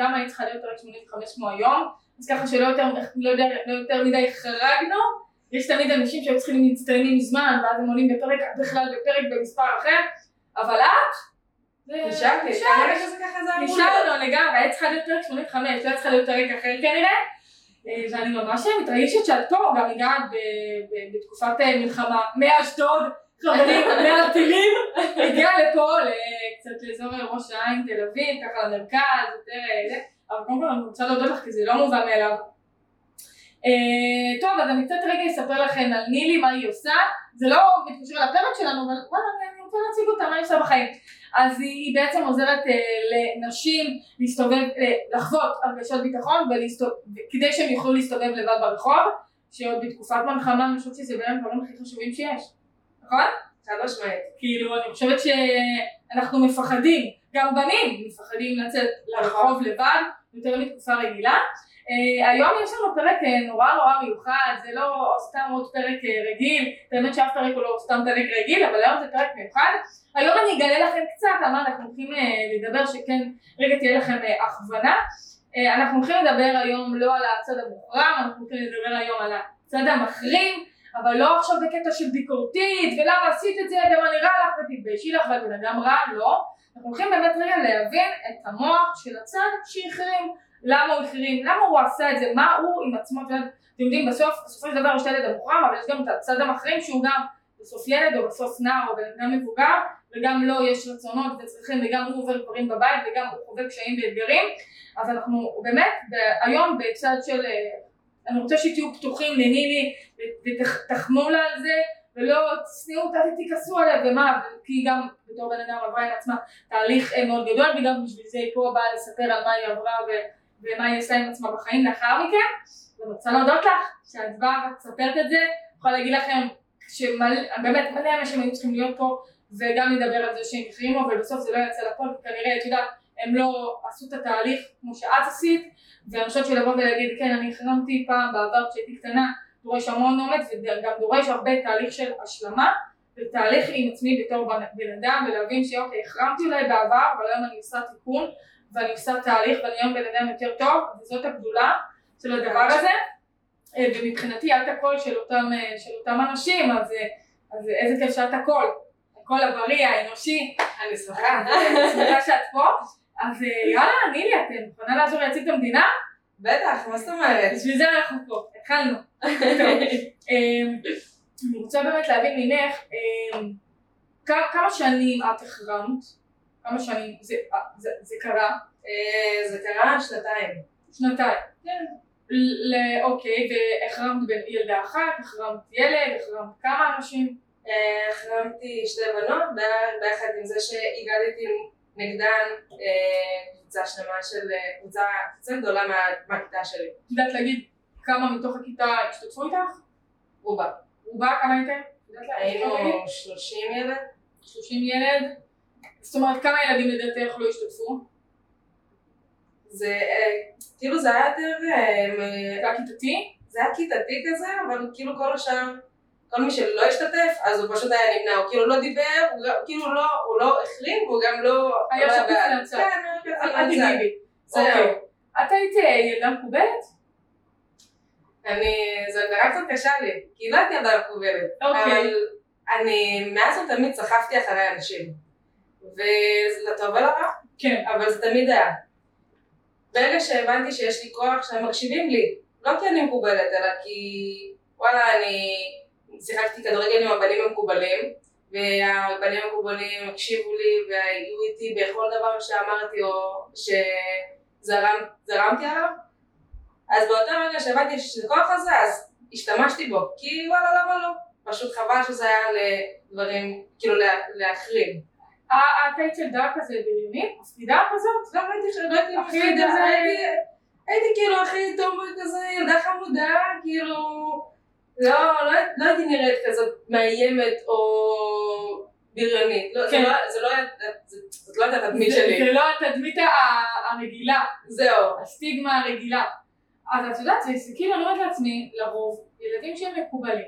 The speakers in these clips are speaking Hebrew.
גם היית צריכה להיות פרק 85 כמו היום, אז ככה שלא יותר, לא יודע, לא יותר מדי חרגנו. יש תמיד אנשים שהיו צריכים להצטיינים מזמן, ואז הם עולים בפרק, בכלל בפרק במספר אחר, אבל את? נשארתי, נשארת. כנראה שזה ככה זה אמור להיות. נשארנו לגמרי, היית צריכה להיות פרק 85, לא היית צריכה להיות פרק אחר כנראה. אה, ואני ממש מתרגשת שאת פה, גם הגעת בתקופת אה, מלחמה מאשדוד, חברים, מהטילים, הגיעה לפה, קצת לאזור ראש העין, תל אביב, ככה למרכז, יותר אה, זה, אבל קודם כל אני רוצה להודות לך כי זה לא מובן מאליו. אה, טוב, אז אני קצת רגע אספר לכם על נילי, מה היא עושה, זה לא מתקשר לפרק שלנו, אבל וואלה, אני- רוצה להציג אותה, מה היא עושה בחיים. אז היא בעצם עוזרת אה, לנשים להסתובב, לחוות הרגשות ביטחון כדי שהם יוכלו להסתובב לבד ברחוב, שעוד בתקופת מלחמה אני חושבת שזה בין הדברים הכי חשובים שיש, נכון? חד משמעית. כאילו אני חושבת שאנחנו מפחדים, גם בנים מפחדים לצאת לרחוב לבד, יותר מתקופה רגילה. אה, היום יש לנו פרק אה, נורא נורא מיוחד, זה לא סתם עוד פרק אה, רגיל, באמת שאף פרק הוא לא סתם פרק רגיל, אבל היום זה פרק מיוחד. היום אני אגלה לכם קצת על מה אנחנו הולכים לדבר, שכן רגע תהיה לכם הכוונה. אנחנו הולכים לדבר היום לא על הצד המוחרם, אנחנו הולכים לדבר היום על הצד המחרים, אבל לא עכשיו בקטע של ביקורתית, ולמה עשית את זה, ומה נראה לך, ותתביישי לך, ואת בן אדם רע, לא. אנחנו הולכים באמת רגע להבין את המוח של הצד שהחרים. למה הוא החרים, למה הוא עשה את זה, מה הוא עם עצמו, אתם יודעים, בסוף, בסופו של דבר יש את הילד המוחרם, אבל יש גם את הצד המחרים שהוא גם בסוף ילד או בסוף נער או בן אדם מבוגר, וגם לו יש רצונות וצרכים, וגם הוא עובר דברים בבית, וגם הוא חווה קשיים ואתגרים, אז אנחנו באמת היום בצד של, אה, אני רוצה שתהיו פתוחים לנילי ותחמו לה על זה, ולא תשנאו אותה ותכעסו עליה ומה, כי גם בתור בן אדם עברה עם עצמה תהליך אה, מאוד גדול, וגם בשביל זה היא פה באה לספר על מה היא עברה ומה היא עושה עם עצמה בחיים לאחר מכן. ואני רוצה להודות לך שאת באה ואת את זה, אני יכולה להגיד לכם שבאמת מלא אנשים היו צריכים להיות פה וגם לדבר על זה שהם החרימו, אבל בסוף זה לא יצא לפועל, כנראה, את יודעת, הם לא עשו את התהליך כמו שאת עשית, ואני חושבת שלבוא ולהגיד, כן, אני החרמתי פעם בעבר כשהייתי קטנה, דורש המון אומץ, וגם דורש הרבה תהליך של השלמה, ותהליך עם עצמי בתור בן, אדם, ולהבין שאוקיי, החרמתי אולי בעבר, אבל היום אני עושה תיקון, ואני עושה תהליך, ואני היום בן אדם יותר טוב, וזאת הגדולה של הדבר הזה. אה, ומבחינתי את הקול של אותם, אה, של אותם אנשים, אז, אה, אז איזה כיף שאת הקול, הקול הבריא, האנושי, אני. שמחה שאת פה, אז אה, יאללה, נילי, אתם מוכנה לעזור להציג את המדינה? בטח, מה זאת אומרת? בשביל זה אנחנו פה, התחלנו. אה, אני רוצה באמת להבין ממך, אה, כמה שנים את החרמת? כמה שנים זה- אה, קרה? אה, זה קרה שנתיים. שנתיים. כן. אוקיי, והחרמת בין ילדה אחת, החרמת ילד, החרמת כמה אנשים? החרמתי שתי בנות, ביחד עם זה שהגעתי נגדן אה, קבוצה שלמה של, אה, קבוצה קבוצה גדולה מה- מהכיתה שלי. את יודעת להגיד כמה מתוך הכיתה השתתפו איתך? רובה. רובה כמה הייתם? היינו 30 ילד. 30 ילד. זאת אומרת, כמה ילדים לדעתך לא השתתפו? זה אה, כאילו זה היה יותר, זה היה כיתתי? זה היה כיתתי כזה, אבל כאילו כל השאר, כל מי שלא השתתף, אז הוא פשוט היה נמנע, הוא כאילו לא דיבר, הוא כאילו לא, הוא לא החרים, והוא גם לא... היה לא שקוף בעד. מהצד. כן, אל. תגידי. זהו. אוקיי. את היית אה, ילדה מקובלת? אני, זו הגדרה קצת קשה לי, כי לא הייתי ילדה מקובלת. אוקיי. אבל אני מאז ותמיד סחפתי אחרי אנשים. ולטוב ולרע, כן. אבל זה תמיד היה. ברגע שהבנתי שיש לי כוח שהם מקשיבים לי, לא כי אני מקובלת, אלא כי וואלה, אני שיחקתי כדורגל עם הבנים המקובלים, והבנים המקובלים הקשיבו לי והיו איתי בכל דבר שאמרתי או שזרמתי עליו. אז באותו רגע שהבנתי את הכוח הזה, אז השתמשתי בו, כי וואלה, למה לא? פשוט חבל שזה היה לדברים, כאילו לה- להחרים. אה, את היית ילדה כזה בריונית? מפחידה כזאת? לא לא הייתי מפחידה, הייתי, כאילו הכי טומבוי כזה, ילדה חמודה, כאילו, לא, לא, לא הייתי נראית כזאת מאיימת או בריונית, לא, כן. לא- זה לא זאת לא הייתה התדמית זה- שלי, זה לא התדמית הרגילה, זהו, הסטיגמה הרגילה. אז את יודעת, זה כאילו אני אומרת לעצמי, לרוב, ילדים שהם מקובלים,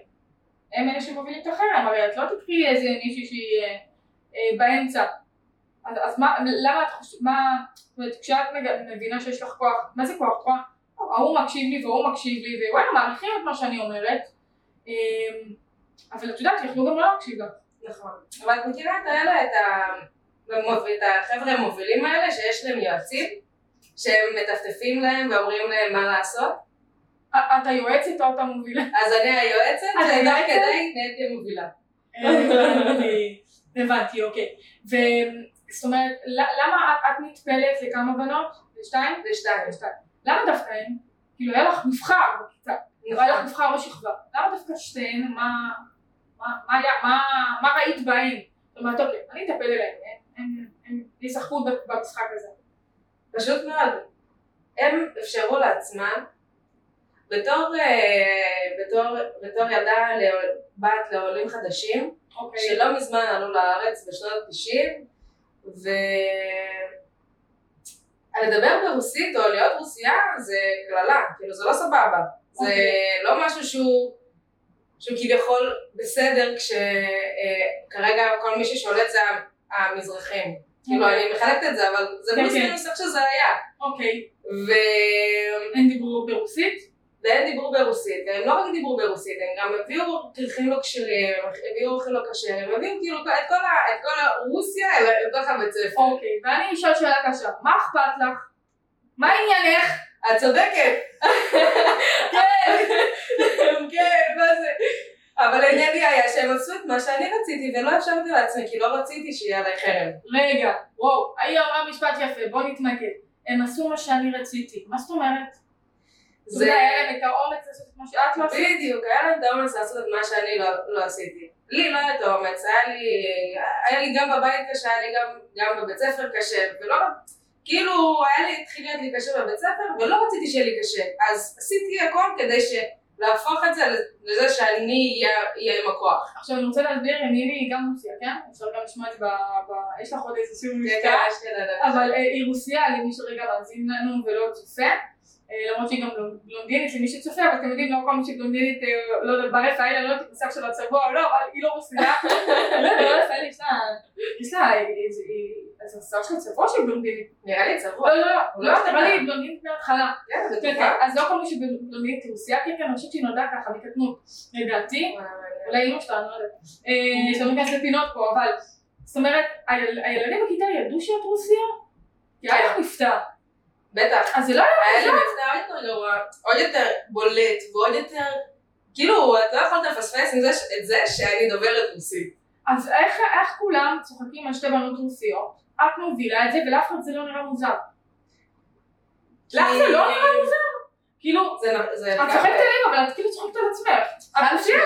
הם אלה שמובילים את החרם, הרי את לא תקחי איזה מישהי שהיא אה, אה, באמצע. אז, אז מה, למה את חושבת, מה, זאת אומרת, כשאת מבינה שיש לך כוח, מה זה כוח? כוח, ההוא מקשיב לי והוא מקשיב לי, ווואלה, מעריכים את מה שאני אומרת, אבל את יודעת, יכלו גם לא להקשיב לך. נכון, אבל את מכירה את האלה, את החבר'ה המובילים האלה, שיש להם יועצים, שהם מטפטפים להם ואומרים להם מה לעשות, את היועצת או את המובילה? אז אני היועצת, שתוך? כדי נהייתי המובילה. הבנתי, הבנתי, אוקיי. וזאת אומרת, למה את, נטפלת לכמה בנות? לשתיים? לשתיים. לשתיים. למה דווקא הן? כאילו היה לך מבחר בכיתה, היה לך מבחר בשכבה. למה דווקא שתיהן? מה, מה, מה, היה, מה, מה ראית בהן? זאת אומרת, אוקיי, אני אטפל אליהן, הן- הן- הן ישחקו במשחק הזה. פשוט מאוד. הם אפשרו לעצמם, בתור, אה, בתור, בתור ילדה בת לעולים חדשים, אוקיי. שלא מזמן עלו לארץ בשנות ה-90, ו... לדבר ברוסית או להיות רוסייה זה קללה, כאילו זה לא סבבה. זה. לא משהו שהוא, שהוא כביכול בסדר כשכרגע כל מי ששולט זה המזרחים. כאילו אוקיי. אני מחלקת את זה, אבל זה כן, פלוס כן. מינוס איך שזה היה. אוקיי. ו... הן דיברו ברוסית? והם דיברו ברוסית, והם לא רק דיברו ברוסית, הם גם הביאו קרחים לא כשרים, הם הביאו אוכל לא כשר, הם הביאו כאילו את כל, ה, את כל הרוסיה אל תוך הבית ספר. אוקיי. ואני אשאל שאלה קשה, מה אכפת לך? מה עניינך? את צודקת. כן, כן, מה זה? אבל העניין לי היה שהם עשו את מה שאני רציתי ולא אפשרתי לעצמי, כי לא רציתי שיהיה עליי חרם. רגע, וואו, היא אמרה משפט יפה, בוא נתמקד. הם עשו מה שאני רציתי. מה זאת אומרת? זה... היה להם את האומץ לעשות את מה שאת לא עשית? בדיוק, היה להם את האומץ לעשות את מה שאני לא, לא עשיתי. לי לא היה את האומץ, היה לי, היה לי גם בבית קשה, היה לי גם, גם בבית ספר קשה, ולא, כאילו, היה לי, התחיל להיות לי קשה בבית ספר, ולא רציתי שיהיה לי קשה. אז עשיתי הכל כדי ש... להפוך את זה לזה שאני אהיה עם הכוח. עכשיו אני רוצה להסביר, נילי גם רוסיה, כן? אפשר גם לשמוע את זה ב... יש לך עוד איזשהו יש לי לדעת. אבל אה, היא רוסיה, למי שרגע מאזין לנו ולא צופה. אה, למרות שהיא גם בלונדינית למי שצופה, אבל אתם יודעים, לא כל מי שבלונדינית, אה, לא יודעת, בר רפאלי, אני לא יודעת מצב שלה צבוע או לא, אבל היא לא רוסיה. לא יודעת, בר רפאלי יש לה, יש לה, איזה, היא- אז השיער שלה צבוע שהיא בלונדינית. נראה לי צבוע. לא, לא, לא, לא לא, לי היא בלונדינית מההתחלה. כן, כן. כן, אז לא כל מי שבלונדינית היא רוסיה, כן, כן, אני חושבת שהיא נולדה ככה, מקטנות, לדעתי. אולי אימא שלה, אני לא יודעת. אה, שלא ניכנס לפינות פה, אבל... זאת אומרת, היל- הילדים בכיתה ידעו שאת רוסיה? כי היה לך מבטא. בטח. אז זה לא היה... היה לי מבטא עוד יותר גרוע, עוד יותר בולט, ועוד יותר... כאילו, את לא יכולת לפספס עם זה את זה שאני דוברת רוסית. אז איך איך כולם צוחקים על שתי בנות רוסיות? את מובילה את זה, ולאף אחד זה לא נראה מוזר. לך זה לא נראה מוזר? כאילו. את צוחקת עליהם, אבל את כאילו צוחקת על עצמך. את רוסיה?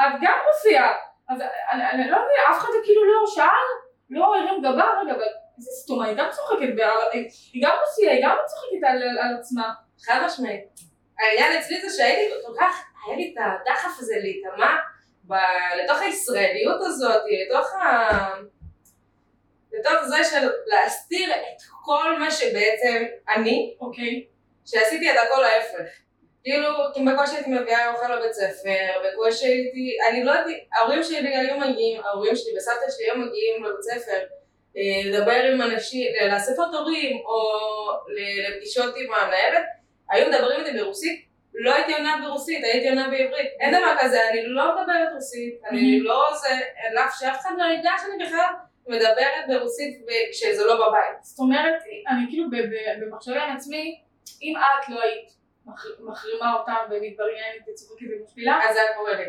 את גם רוסיה. אז אני אני לא מבינה, אף אחד כאילו לא שאל, לא הרים גבה, רגע, אבל איזה סתומה, היא גם צוחקת, היא גם רוסיה, היא גם צוחקת על עצמה. חד משמעית. העניין אצלי זה שהייתי כל כך, היה לי את הדחף הזה להיטמע לתוך הישראליות הזאת, לתוך ה... לתוך זה של להסתיר את כל מה שבעצם אני, אוקיי. שעשיתי את הכל ההפך. כאילו, בקושי הייתי מביאה אוכל לבית ספר, בקושי הייתי, אני לא יודעת, ההורים שלי היו מגיעים, ההורים שלי וסבתא שלי היו מגיעים לבית ספר, לדבר עם אנשים, לאספות הורים, או לפגישות עם המנהלת, היו מדברים איתי ברוסית, לא הייתי עונה ברוסית, הייתי עונה בעברית. אין דבר כזה, אני לא מדברת רוסית, אני Mhm. לא זה, אף שאף אחד לא ידע שאני בכלל מדברת ברוסית כשזה לא בבית. זאת אומרת, אני כאילו במחשבי על עצמי, אם את לא היית מח- מחרימה אותם ומתבריינת וצוחקת ומשפילה, אז זה היה קורה לי.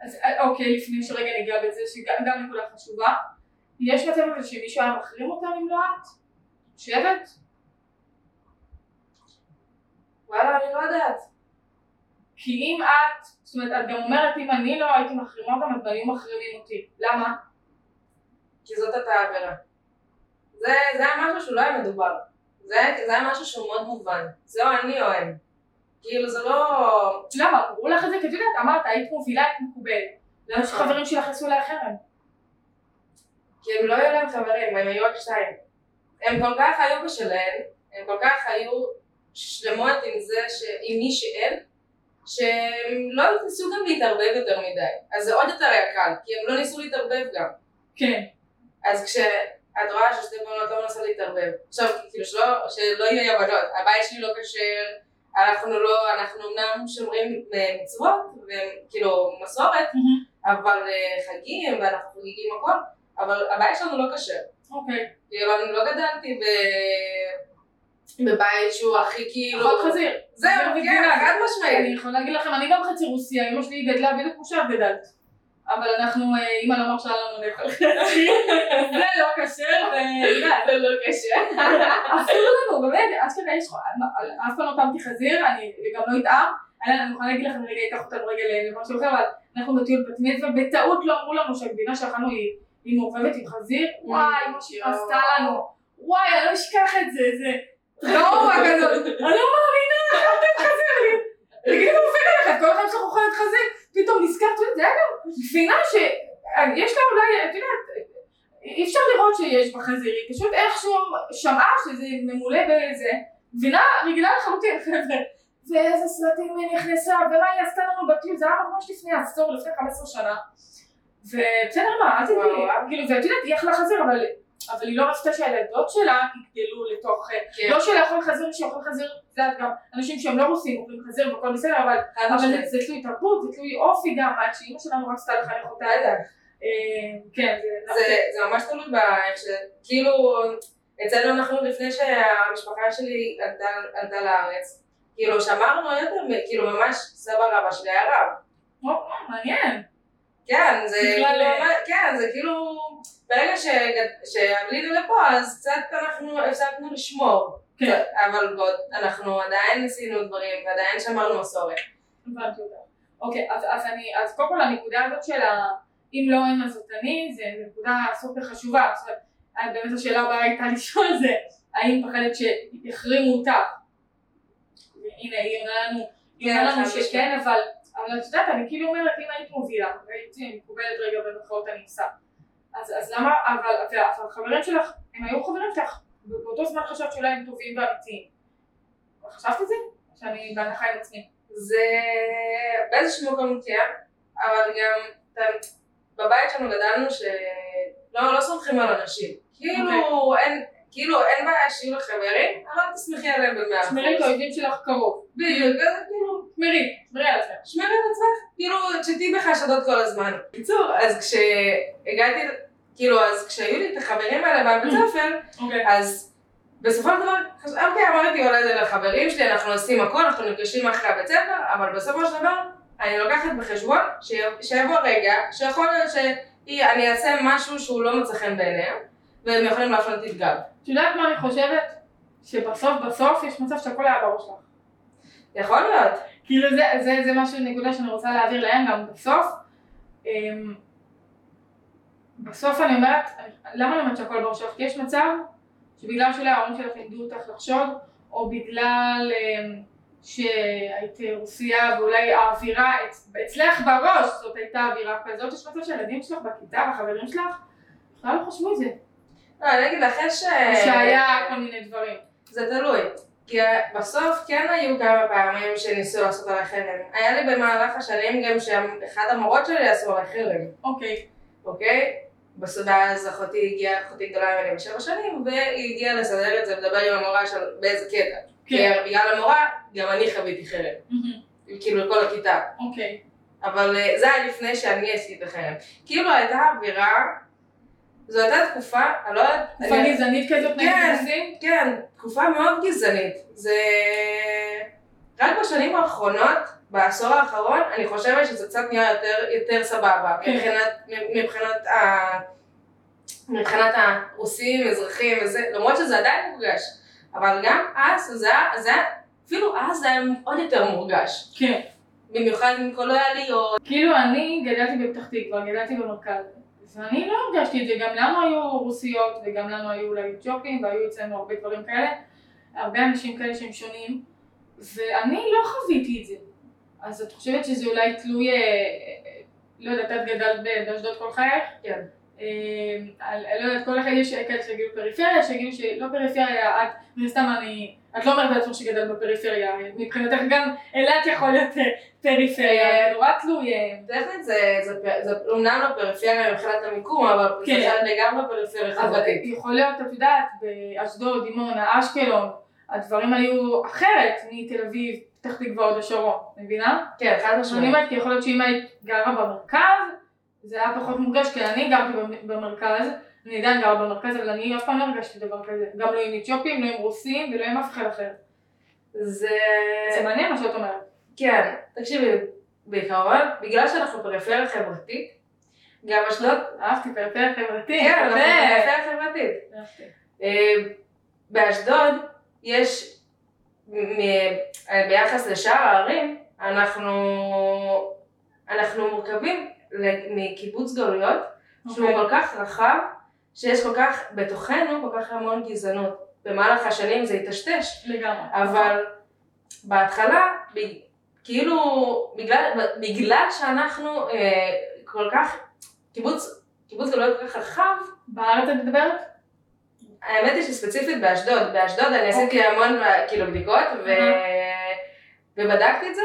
אז אה, אוקיי, לפני שרגע ניגע בזה, שגם גם נקודה חשובה, יש מצב כזה שמישהו היה מחרים אותם אם לא את? חושבת? וואלה, אני לא יודעת. כי אם את, זאת אומרת, את גם אומרת אם אני לא הייתי מחרימה אותם, אז היו מחרימים אותי. למה? כי זאת הייתה העבירה. זה, זה היה משהו שהוא לא היה מדובר. זה, זה היה משהו שהוא מאוד מובן. זה או אני או הם. כאילו זה לא... למה? אמרו לך את זה? כי את יודעת, אמרת, היית מובילה, היית מקובלת. למה שחברים שלך עשו עליה חרם? כי הם לא היו להם חברים, הם היו רק שתיים. הם כל כך היו בשלהן, הם כל כך היו שלמות עם זה, ש... עם מי שהן, שהם לא ניסו גם להתערבב יותר מדי. אז זה עוד יותר היה קל, כי הם לא ניסו להתערבב גם. כן. אז כשאת רואה ששתי בנות לא מנסות להתערבב, עכשיו כאילו שלא, שלא יהיו הבנות, הבית שלי לא כשר, אנחנו לא, אנחנו אמנם שומרים מצוות, וכאילו מסורת, אבל אה, חגים ואנחנו חוגגים הכל, אבל הבית שלנו לא כשר. אוקיי. אני לא גדלתי ב... בבית שהוא הכי כאילו... אחות חזיר. זהו, כן. חד אני משמעית. יכולה להגיד לכם, אני גם חצי רוסיה, אמא שלי גדלה בדיוק כמו שאת גדלת. אבל אנחנו, אה, אימא לא מרשה לנו לאכול חצי, זה לא כשר. זה לא קשר. אסור לנו, באמת, אשכרה יש, אף פעם לא טעמתי חזיר, אני גם לא אטעם, אני אני יכולה להגיד לכם רגע, אקח אותנו רגע למשהו אחר, אבל אנחנו בטיול בת מצווה, בטעות לא אמרו לנו שהגבינה שאכלנו היא היא מעורבבת עם חזיר, וואי, מה שהיא. עשתה לנו, וואי, אני לא אשכח את זה, זה טראומה כזאת, אני לא מאמינה, אכלתם חזיר, תגידי מה עובר עליך, כל אחד שלך אוכלת חזיר, פתאום נזכרת, זה היה גם גבינה שיש לה אולי, את יודעת, אי אפשר לראות שיש בה חזיר, היא פשוט איכשהו שמעה שזה ממולא בזה, גבינה רגילה לחלוטין, חבר'ה. ואיזה סרטים היא נכנסה, ומה היא עשתה לנו בטיול, זה היה ממש לפני עשור, לפני 15 שנה. ובסדר מה, אל תדעי. כאילו, ואת יודעת, היא אכלה חזיר, אבל אבל היא לא רצתה שהילדות שלה יגדלו לתוך, כן. לא שלאכול חזיר, שאוכל חזיר, זה גם אנשים שהם לא רוסים אוכלים חזיר והכל בסדר, אבל חד אבל זה-. זה תלוי תרבות, זה תלוי אופי גם, איך שאימא שלנו רצתה לחנך אותה. אה, כן, זה... זה, ממש תלוי באיך ש... כאילו, אצלנו אנחנו לפני שהמשפחה שלי עלתה, לארץ, כאילו שמרנו יותר, מ- כאילו ממש סבא רבא שלי היה רב. מעניין. כן, זה כאילו, אה, ממש- כן, זה כאילו, ברגע שעלינו לפה, אז קצת אנחנו הפסקנו לשמור. כן. אבל בוא, אנחנו עדיין עשינו דברים, ועדיין שמרנו מסורת. הבנתי. אוקיי, אז, אז אני, אז קודם כל הנקודה הזאת של ה... אם לא הם אז אני, זה נקודה סופר חשובה. אומרת, אז באמת השאלה הבאה הייתה לשאול זה, האם פחדת שיחרימו אותך? והנה, היא עונה לנו, היא כן, עונה לנו. שכן, אבל, אבל את יודעת, אני כאילו אומרת, אם היית מובילה, והיית מקובלת רגע במרכאות אני עושה, אז, אז למה, אבל, והחברים שלך, הם היו חברים שלך, באותו זמן חשבת שאולי הם טובים ואמיתיים. חשבת את זה? שאני בהנחה עם עצמי. זה באיזשהו מקום כן, אבל גם בבית שלנו גדלנו שלא לא סומכים על אנשים. כאילו אין, כאילו אין בעיה שיהיו לך חברים, אבל אל תסמכי עליהם במאה אחוז. שמרי את האויבים שלך קרוב. בדיוק, אז כאילו, שמרי, שמרי על עצמך. שמרי על עצמך, כאילו, תשתי בחשדות כל הזמן. בקיצור, אז כשהגעתי, כאילו, אז כשהיו לי את החברים האלה בבית ספר, אוקיי. אז בסופו של דבר, אוקיי, אמרתי אולי זה לחברים שלי, אנחנו עושים הכל, אנחנו נפגשים אחרי הבית ספר, אבל בסופו של דבר, אני לוקחת בחשבון שיבוא רגע, שיכול להיות שאני אעשה משהו שהוא לא מוצא חן בעיניהם, והם יכולים להפנות את גב. את יודעת מה אני חושבת? שבסוף בסוף יש מצב שהכל היה בראש שלך. יכול להיות. כאילו זה, זה, זה משהו, נקודה שאני רוצה להעביר להם גם בסוף. אמ, בסוף אני אומרת, למה אני אומרת שהכל בראש שלך? כי יש מצב שבגלל שאולי ההורים שלך לימדו אותך לחשוד, או בגלל אמ, שהיית רוסייה ואולי האווירה אצ- אצלך בראש זאת הייתה אווירה כזאת, יש מצב שהילדים שלך בכיתה והחברים שלך בכלל לא חשבו את זה, לא, אני אגיד לך, יש... שהיה כל מיני דברים. זה תלוי. כי בסוף כן היו כמה פעמים שניסו לעשות עליי חרם. היה לי במהלך השנים גם שאחד המורות שלי עשו עליי חרם, אוקיי. אוקיי? בסודה אז אחותי הגיעה, אחותי גדולה ממני בשבע שנים, והיא הגיעה לסדר את זה, לדבר עם המורה של באיזה קטע. כן. בגלל המורה, גם אני חוויתי חרם. כאילו לכל הכיתה. אוקיי. אבל אה, זה היה לפני שאני עשיתי את החרם. כאילו הייתה אווירה, זו הייתה תקופה, אני לא יודעת... תקופה אני- גזענית כזאת נגד כן. נשים? כן, תקופה מאוד גזענית. זה... רק בשנים האחרונות, בעשור האחרון, אני חושבת שזה קצת נהיה יותר, יותר סבבה. כן. מבחינת, מבחינת, ה... מבחינת הרוסים, אזרחים וזה, למרות שזה עדיין מורגש. אבל גם אז, זה היה, זה היה, אפילו אז זה היה עוד יותר מורגש. כן. במיוחד עם כל העליות. כאילו אני גדלתי בפתח תקווה, גדלתי במרכז, ואני לא הרגשתי את זה, גם לנו היו רוסיות וגם לנו היו אולי אתיופים והיו אצלנו הרבה דברים כאלה, הרבה אנשים כאלה שהם שונים, ואני לא חוויתי את זה. אז את חושבת שזה אולי תלוי, אה, אה, לא יודעת, את גדלת באשדוד כל חייך? כן. אה, על- לא יודעת, כל אחד יש כאלה שיגידו פריפריה, שיגידו שלא פריפריה, את, מן הסתם אני, את לא אומרת בעצמך שגדלת בפריפריה, מבחינתך גם אילת יכול להיות אה, פריפריה, זה נורא תלוי. אה, טכנית זה, זה, אומנם לא פריפריה מבחינת המיקום, אבל כן. זה לגמרי פריפריה אבל חברתית. יכול להיות, את יודעת, באשדוד, דימונה, אשקלון, הדברים היו אחרת מתל אביב, פתח תקווה, הוד השרון, מבינה? כן, חד אני משמעית. אומרת, כי יכול להיות שאם היית גרה במרכז, זה היה פחות מורגש, כי אני גרתי במ- במרכז, אני עדיין גרה במרכז, אבל אני אף פעם לא הרגשתי דבר כזה, גם לא עם אתיופים, לא עם רוסים ולא עם אף אחד אחר. זה... זה מעניין מה שאת אומרת. כן, תקשיבי, בעיקרון, בגלל שאנחנו פריפריה חברתית, גם אשדוד, אהבתי פריפריה חברתית. כן, אנחנו פריפריה חברתית. אה, באשדוד יש, מ- ביחס לשאר הערים, אנחנו, אנחנו מורכבים מקיבוץ גלויות, שהוא אוקיי. כל כך רחב, שיש כל כך, בתוכנו כל כך המון גזענות. במהלך השנים זה היטשטש, לגמרי. אבל בהתחלה, כאילו, בגלל, בגלל שאנחנו אה, כל כך, קיבוץ, קיבוץ גלויות כל כך רחב, בארץ את מדברת? האמת היא שספציפית באשדוד, באשדוד אני עשיתי המון כאילו בדיקות ו... ובדקתי את זה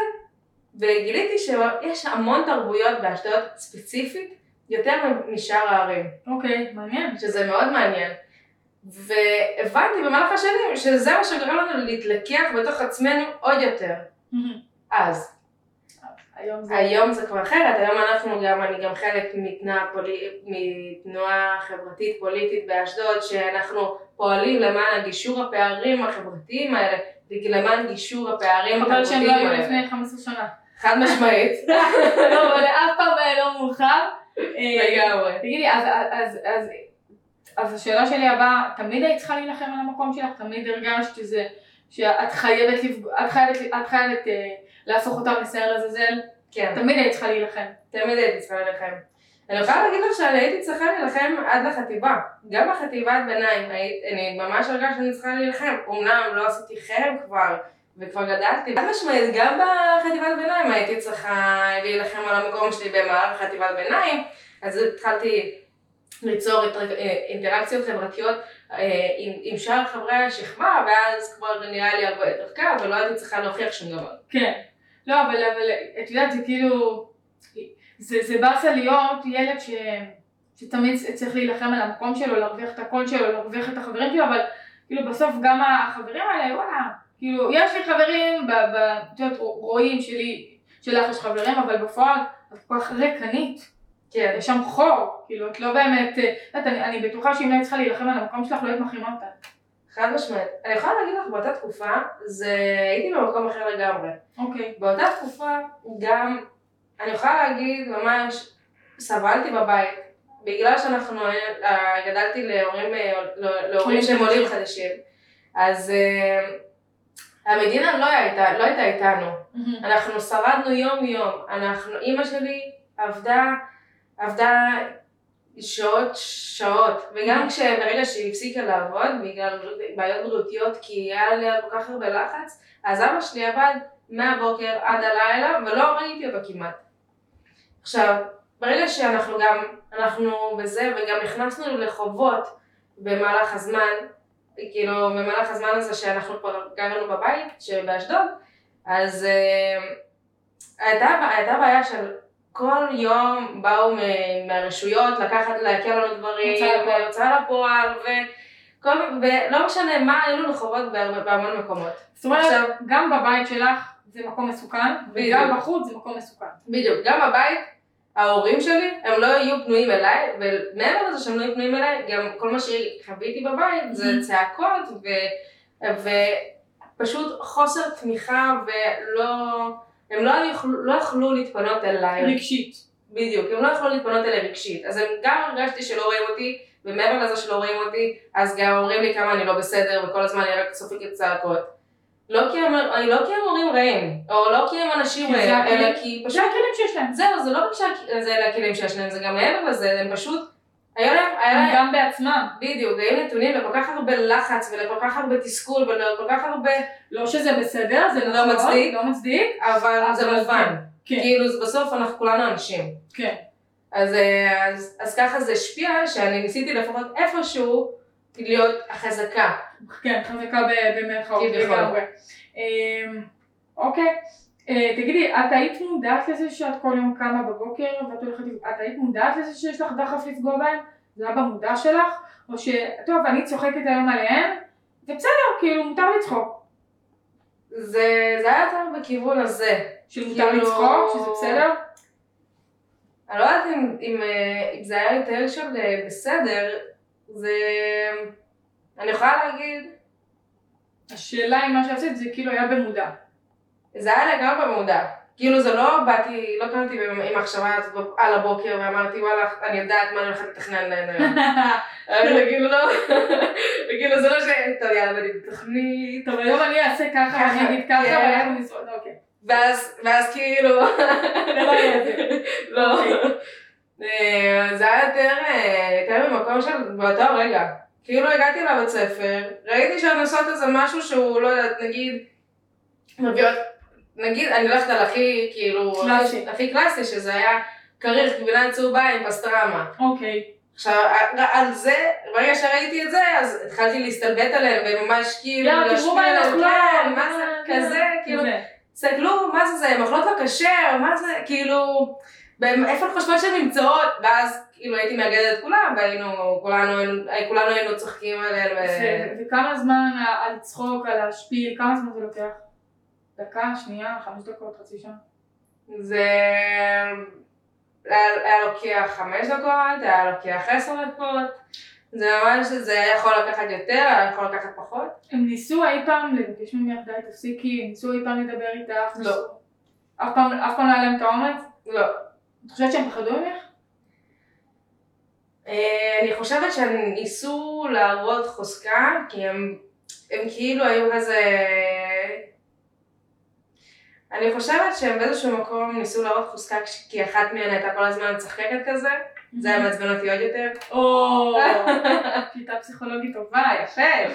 וגיליתי שיש המון תרבויות באשדוד ספציפית יותר משאר הערים, אוקיי, מעניין. שזה מאוד מעניין. והבנתי במהלך השנים שזה מה שגרם לנו להתלקח בתוך עצמנו עוד יותר. אז, היום זה... היום זה כבר אחרת, היום אנחנו גם, אני גם חלק מתנועה, פולי, מתנועה חברתית פוליטית באשדוד, שאנחנו פועלים למען הגישור הפערים החברתיים האלה, למען גישור הפערים חבל שהם לא היו האלה. לפני 15 שנה. חד משמעית. לא, אבל אף פעם לא מאוחר. לגמרי. תגידי, אז, השאלה שלי הבאה, תמיד היית צריכה להילחם על המקום שלך? תמיד הרגשת שזה, שאת חייבת, את חייבת, את חייבת אה, להפוך אותם לשעיר לעזאזל? כן, תמיד היית צריכה להילחם. תמיד הייתי צריכה להילחם. אני יכולה להגיד לך שאני הייתי צריכה להילחם עד לחטיבה. גם בחטיבת ביניים, אני ממש הרגשתי שאני צריכה להילחם. אמנם לא עשיתי חרם כבר, וכבר גדלתי. חד משמעית, גם בחטיבת ביניים הייתי צריכה להילחם על המקום שלי במהלך חטיבת ביניים. אז התחלתי ליצור אה, אינטראקציות חברתיות אה, עם, עם שאר חברי השכבה, ואז כבר נראה לי הרבה יותר קל, ולא הייתי צריכה להוכיח שום דבר. כן. לא, אבל, אבל את יודעת, זה כאילו, זה, זה באסה להיות ילד ש, שתמיד צריך להילחם על המקום שלו, להרוויח את הקול שלו, להרוויח את החברים שלו, אבל כאילו בסוף גם החברים האלה, וואלה, כאילו, יש לי חברים, את יודעת, רואים שלי, שלך יש חברים, אבל בפועל את כל כך ריקנית, כן. יש שם חור, כאילו, את לא באמת, אה, את יודעת, אני, אני בטוחה שאם לא היית צריכה להילחם על המקום שלך, לא היית מחרימה אותה. חד משמעית. אני יכולה להגיד לך, באותה תקופה, זה... הייתי במקום אחר לגמרי. אוקיי. באותה תקופה גם, אני יכולה להגיד ממש, סבלתי בבית. בגלל שאנחנו, אה, גדלתי להורים, אה, לא- להורים שהם עולים חדשים, אז אה, המדינה לא הייתה, לא הייתה איתנו. אנחנו שרדנו יום יום. אנחנו, אימא שלי עבדה, עבדה שעות, שעות. וגם כשברגע שהיא הפסיקה לעבוד, בגלל בעיות בריאותיות, כי היה עליה כל כך הרבה לחץ, אז אבא שלי עבד מהבוקר עד הלילה, ולא ראיתי אותו כמעט. עכשיו, ברגע שאנחנו גם, אנחנו בזה, וגם נכנסנו לחובות במהלך הזמן, כאילו במהלך הזמן הזה שאנחנו כבר גרנו בבית, שבאשדוד, אז אה, הייתה, הייתה בעיה של כל יום באו מהרשויות לקחת, להקל לנו דברים, הוצאה לפועל. וכל, ולא משנה מה, היו לנו חובות בהמון מקומות. זאת אומרת, עכשיו- גם בבית שלך זה מקום מסוכן, בדיוק. וגם בחוץ זה מקום מסוכן. בדיוק, גם בבית, ההורים שלי, הם לא יהיו פנויים אליי, ומעבר לזה שהם לא יהיו פנויים אליי, גם כל מה שחוויתי בבית זה Mhm. צעקות, ו, ופשוט חוסר תמיכה, ולא, הם לא יכלו, לא יכלו להתפנות אליי. רגשית. בדיוק, הם לא יכלו להתפנות אליי רגשית. אז הם גם הרגשתי שלא רואים אותי, ומעבר לזה שלא רואים אותי, אז גם אומרים לי כמה אני לא בסדר, וכל הזמן אני רק סופגת צעקות. לא כי הם, לא כי הם הורים רעים, או לא כי הם אנשים רעים, אלא כי פשוט זה הכלים שיש להם. זהו, זה לא רק שזה הכלים שיש להם, זה גם מעבר לזה, הם פשוט, היה להם, היה הם להם, גם בעצמם. בדיוק, היו נתונים לכל כך הרבה לחץ ולכל כך הרבה תסכול ולכל כך הרבה, לא שזה בסדר, זה לא נכון, מצדיק. לא מצדיק. אבל זה מובן, כן, כאילו זה בסוף אנחנו כולנו אנשים. כן. אז, אה, אז, אז ככה זה השפיע, שאני ניסיתי לפחות איפשהו להיות החזקה. כן, חזקה ב- במרכאות כביכול. לגמרי. אמ, אוקיי. אה, תגידי, את היית מודעת לזה שאת כל יום קמה בבוקר ואת הולכת, את היית מודעת לזה שיש לך דחף לפגוע בהם? זה היה במודע שלך? או ש... טוב, אני צוחקת היום עליהם, ובסדר, כאילו, מותר לצחוק. זה, זה היה יותר בכיוון הזה. שמותר כאילו- לצחוק, שזה בסדר? אני לא יודעת אם, אם, אה, אם זה היה יותר של אה, בסדר, זה... אני יכולה להגיד, השאלה אם מה שעשית זה כאילו היה במודע. זה היה לגמרי במודע. כאילו זה לא באתי, לא קמתי עם מחשבה הזאת על הבוקר ואמרתי וואלה אני יודעת מה אני הולכת לתכנן להם היום. אבל כאילו לא, כאילו זה לא ש... טוב יאללה בדיוק תוכנית. טוב, היום אני אעשה ככה, אני אגיד ככה, כן. ואנחנו נשרוד, אוקיי. ואז, ואז כאילו, זה לא יהיה זה. לא. אה, זה היה יותר, אה, יותר ממקום של באותו רגע. כאילו הגעתי לבית ספר, ראיתי שהן עושות איזה משהו שהוא לא יודעת, נגיד, מביאות, נגיד, אני הולכת על הכי, כאילו, קלאסי. הכי קלאסי, שזה היה כריך גבינה צהובה עם פסטרמה. אוקיי. עכשיו, על זה, ברגע שראיתי את זה, אז התחלתי להסתלבט עליהם, וממש כאילו, יאללה, תראו מה הן עליהם, אוכלות. כן, מה זה, כזה, כאילו. תסתכלו, מה זה זה, הן אוכלות לא כשר, מה זה, כאילו, איפה את חושבות שהן נמצאות? ואז כאילו הייתי מאגדת את כולם, והיינו, כולנו, היינו- צוחקים עליהן. ו- וכמה זמן על לצחוק, על להשפיל, כמה זמן זה לוקח? דקה, שנייה, חמש דקות, חצי שעה? זה היה, לוקח חמש דקות, היה לוקח עשר דקות, זה ממש, זה יכול לקחת יותר, היה יכול לקחת פחות. הם ניסו אי פעם לבקש ממך די תפסיקי, ניסו אי פעם לדבר איתך? לא. אף פעם לא היה להם את האומץ? לא. את חושבת שהם פחדו ממך? אה, אני חושבת שהם ניסו להראות חוזקה, כי הם, הם כאילו היו כזה... אני חושבת שהם באיזשהו מקום ניסו להראות חוזקה כי אחת מהן הייתה כל הזמן מצחקת כזה, זה היה מעצבן אותי עוד יותר. או, שיטה פסיכולוגית טובה, יפה.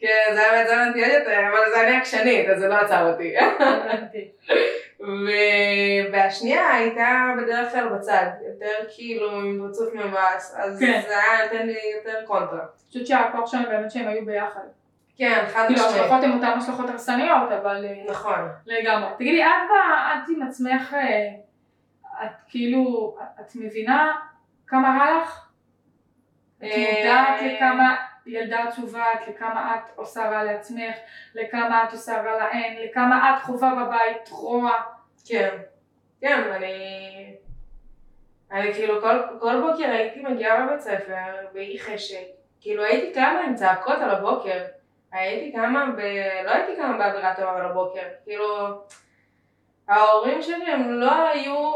כן, זה היה מעצבן אותי עוד יותר, אבל זה אני עקשנית, אז זה לא עצר אותי. והשנייה הייתה בדרך כלל בצד, יותר כאילו עם רצוף מבאס, אז כן. זה היה נותן לי יותר קונטרה. אני חושבת שהכוח שלהם באמת שהם היו ביחד. כן, חד כאילו משמעית. ההשלכות הן אותן השלכות הרסניות, אבל אה, נכון. לגמרי. תגידי, את את עם עצמך, אה, את כאילו, את מבינה כמה רע לך? את מודעת אה, לכמה ילדה עצובה את, לכמה את עושה רע לעצמך, לכמה את עושה רע להן, לכמה את חווה בבית רוע. כן, כן, אני... אני כאילו כל, כל בוקר הייתי מגיעה לבית ספר באי חשק, כאילו הייתי קמה עם צעקות על הבוקר, הייתי קמה ב... לא הייתי קמה באווירה טובה על הבוקר, כאילו ההורים שלי הם לא היו,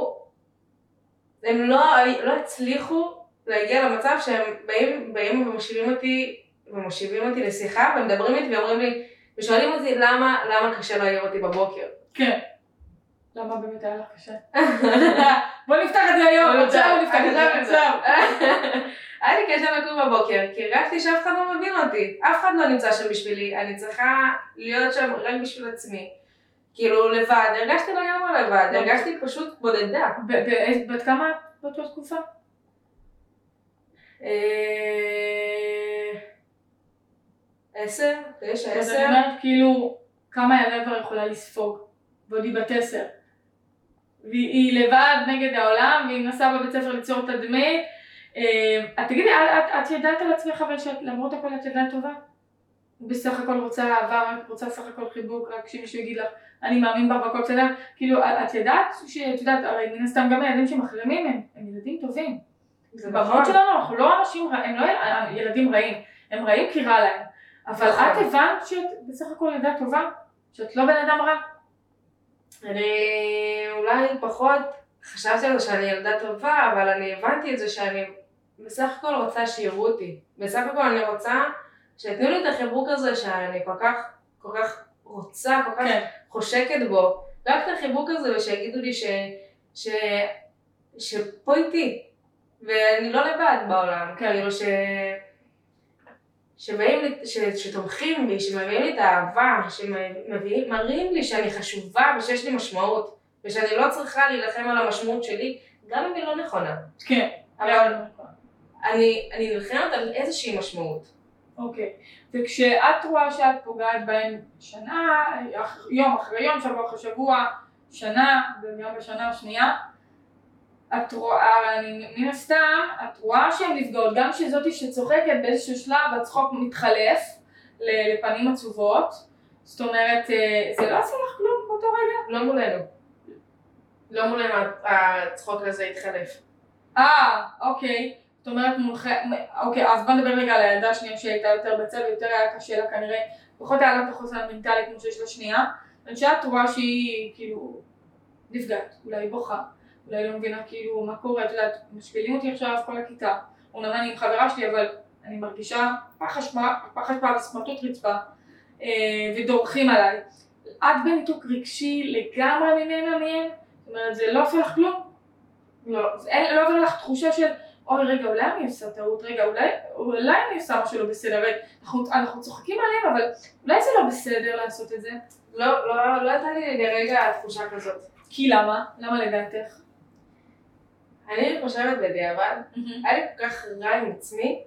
הם לא, לא הצליחו להגיע למצב שהם באים, באים ומושיבים אותי, ומושיבים אותי לשיחה ומדברים איתי ואומרים לי, ושואלים אותי למה, למה קשה להעיר אותי בבוקר. כן. למה באמת היה לך קשה? בוא נפתח את זה היום, עכשיו נפתח את זה עכשיו. היה לי קשה לקום בבוקר, כי הרגשתי שאף אחד לא מבין אותי. אף אחד לא נמצא שם בשבילי, אני צריכה להיות שם רק בשביל עצמי. כאילו לבד, הרגשתי לגמרי לבד, לא. הרגשתי פשוט בודדה. בת כמה את באותה תקופה? עשר, תשע, אז עשר. אני אומרת כאילו, כמה ילדה כבר יכולה לספוג, ועוד היא בת עשר. והיא היא לבד נגד העולם, והיא מנסה בבית ספר ליצור תדמית. אה, את תגידי, את, את, יודעת על עצמך אבל שאת למרות הכל את ילדה טובה? בסך הכל רוצה אהבה, רוצה סך הכל חיבוק, רק שמישהו יגיד לך, אני מאמין בך והכל בסדר. כאילו, את, יודעת שאת יודעת, הרי מן הסתם גם הילדים שמחרימים הם, הם ילדים טובים. זה במהות נכון. שלנו אנחנו לא אנשים רעים, הם לא יל- ילדים רעים, הם רעים כי רע להם. אבל נכון. את הבנת שאת בסך הכל ילדה טובה? שאת לא בן אדם רע? אני אולי פחות חשבתי על זה שאני ילדה טובה, אבל אני הבנתי את זה שאני בסך הכל רוצה שיראו אותי. בסך הכל אני רוצה שיתנו לי את החיבוק הזה שאני כל כך, כל כך רוצה, כל כך כן. חושקת בו. רק את החיבוק הזה ושיגידו לי ש... ש... שפה איתי. ואני לא לבד בעולם. כאילו ש... שבאים, לי- ש... שתומכים בי, שמביאים לי את האהבה, שמראים לי שאני חשובה ושיש לי משמעות, ושאני לא צריכה להילחם על המשמעות שלי, גם אם היא לא נכונה. כן. אבל אני, אני נלחמת על איזושהי משמעות. אוקיי. וכשאת רואה שאת פוגעת בהם שנה, יום אחרי יום, שבוע אחרי שבוע, שנה, וגם בשנה השנייה, את רואה, אני- מן הסתם, את רואה שהן נפגעות, גם שזאתי שצוחקת באיזשהו שלב, הצחוק מתחלף לפנים עצובות, זאת אומרת, אה, זה לא עשה לך כלום באותו רגע? לא מולנו. לא מולנו הצחוק הזה התחלף. אה, אוקיי. זאת אומרת מולכם, אוקיי, אז בוא נדבר רגע על הילדה השנייה שהייתה יותר בצבע, יותר היה קשה לה כנראה, פחות היה לה את החוסן המנטלי כמו שיש לשנייה, ושאת רואה שהיא כאילו נפגעת, אולי בוכה, אולי לא מבינה כאילו מה קורה, את יודעת, משפילים אותי עכשיו כל הכיתה, אומנם אני עם חברה שלי אבל אני מרגישה פח אשפה, פח אשפה וסמרטוט רצפה, אה, ודורכים עליי. את בניתוק רגשי לגמרי ממנה מהם? זאת אומרת זה לא עושה לך כלום? לא, אין, לא עובר לך תחושה של אוי רגע אולי אני עושה טעות, רגע אולי, אולי אני עושה משהו לא בסדר, אנחנו צוחקים עליהם אבל אולי זה לא בסדר לעשות את זה. לא, לא, לא הייתה לי לרגע תחושה כזאת. כי למה? למה לדעתך? אני חושבת בדיעבד, היה לי כל כך רע עם עצמי,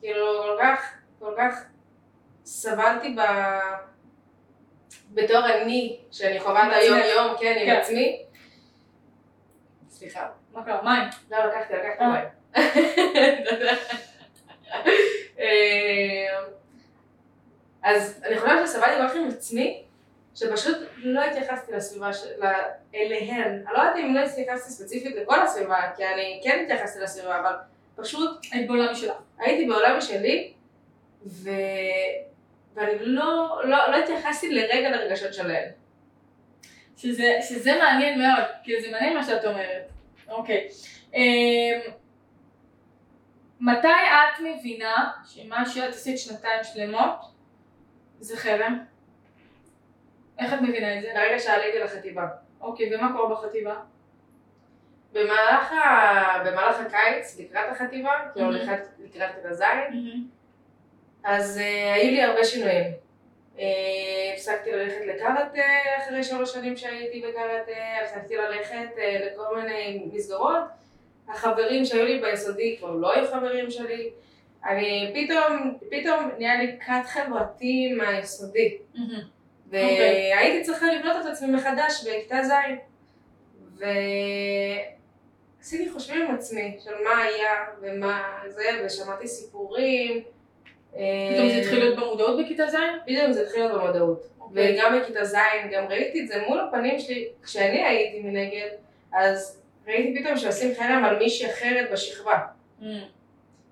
כאילו כל כך, כל כך סבלתי ב... בתור אני, שאני חווה את היום. יום, כן, עם כן. עצמי. סליחה. מה קרה? מים? לא, לקחתי, לקחתי אה. מים. אה, אז אני חושבת שסבלתי כל כך עם עצמי, שפשוט לא התייחסתי לסביבה, של- אליהן. אני לא יודעת אם לא התייחסתי ספציפית לכל הסביבה, כי אני כן התייחסתי לסביבה, אבל פשוט היית בעולם משלך. הייתי בעולם שלי, ו... ואני לא, לא, לא התייחסתי לרגע לרגשות שלהן. שזה, שזה מעניין מאוד, כאילו זה מעניין מה שאת אומרת. אוקיי. אמ, מתי את מבינה שמה שאת עשית שנתיים שלמות זה חרם? איך את מבינה את זה? ברגע שעליתי לחטיבה. אוקיי, ומה קורה בחטיבה? במהלך, ה... במהלך הקיץ, לקראת החטיבה, כאילו. לקראת, לקראת כיתה ז', אז uh, היו לי הרבה שינויים. Uh, הפסקתי ללכת לקראטה אחרי שלוש שנים שהייתי בקראטה, הפסקתי ללכת uh, לכל מיני מסגרות. החברים שהיו לי ביסודי כבר לא היו חברים שלי. אני פתאום, פתאום נהיה לי כת חברתי מהיסודי. אוקיי. והייתי צריכה לבנות את עצמי מחדש בכיתה ז'. ועשיתי חושבים עם עצמי של מה היה ומה זה, ושמעתי סיפורים. פתאום זה התחיל להיות במודעות בכיתה ז'? פתאום זה התחיל להיות במודעות. אוקיי. וגם בכיתה ז', גם ראיתי את זה מול הפנים שלי, כשאני הייתי מנגד, אז ראיתי פתאום שעושים חרם על מישהי אחרת בשכבה.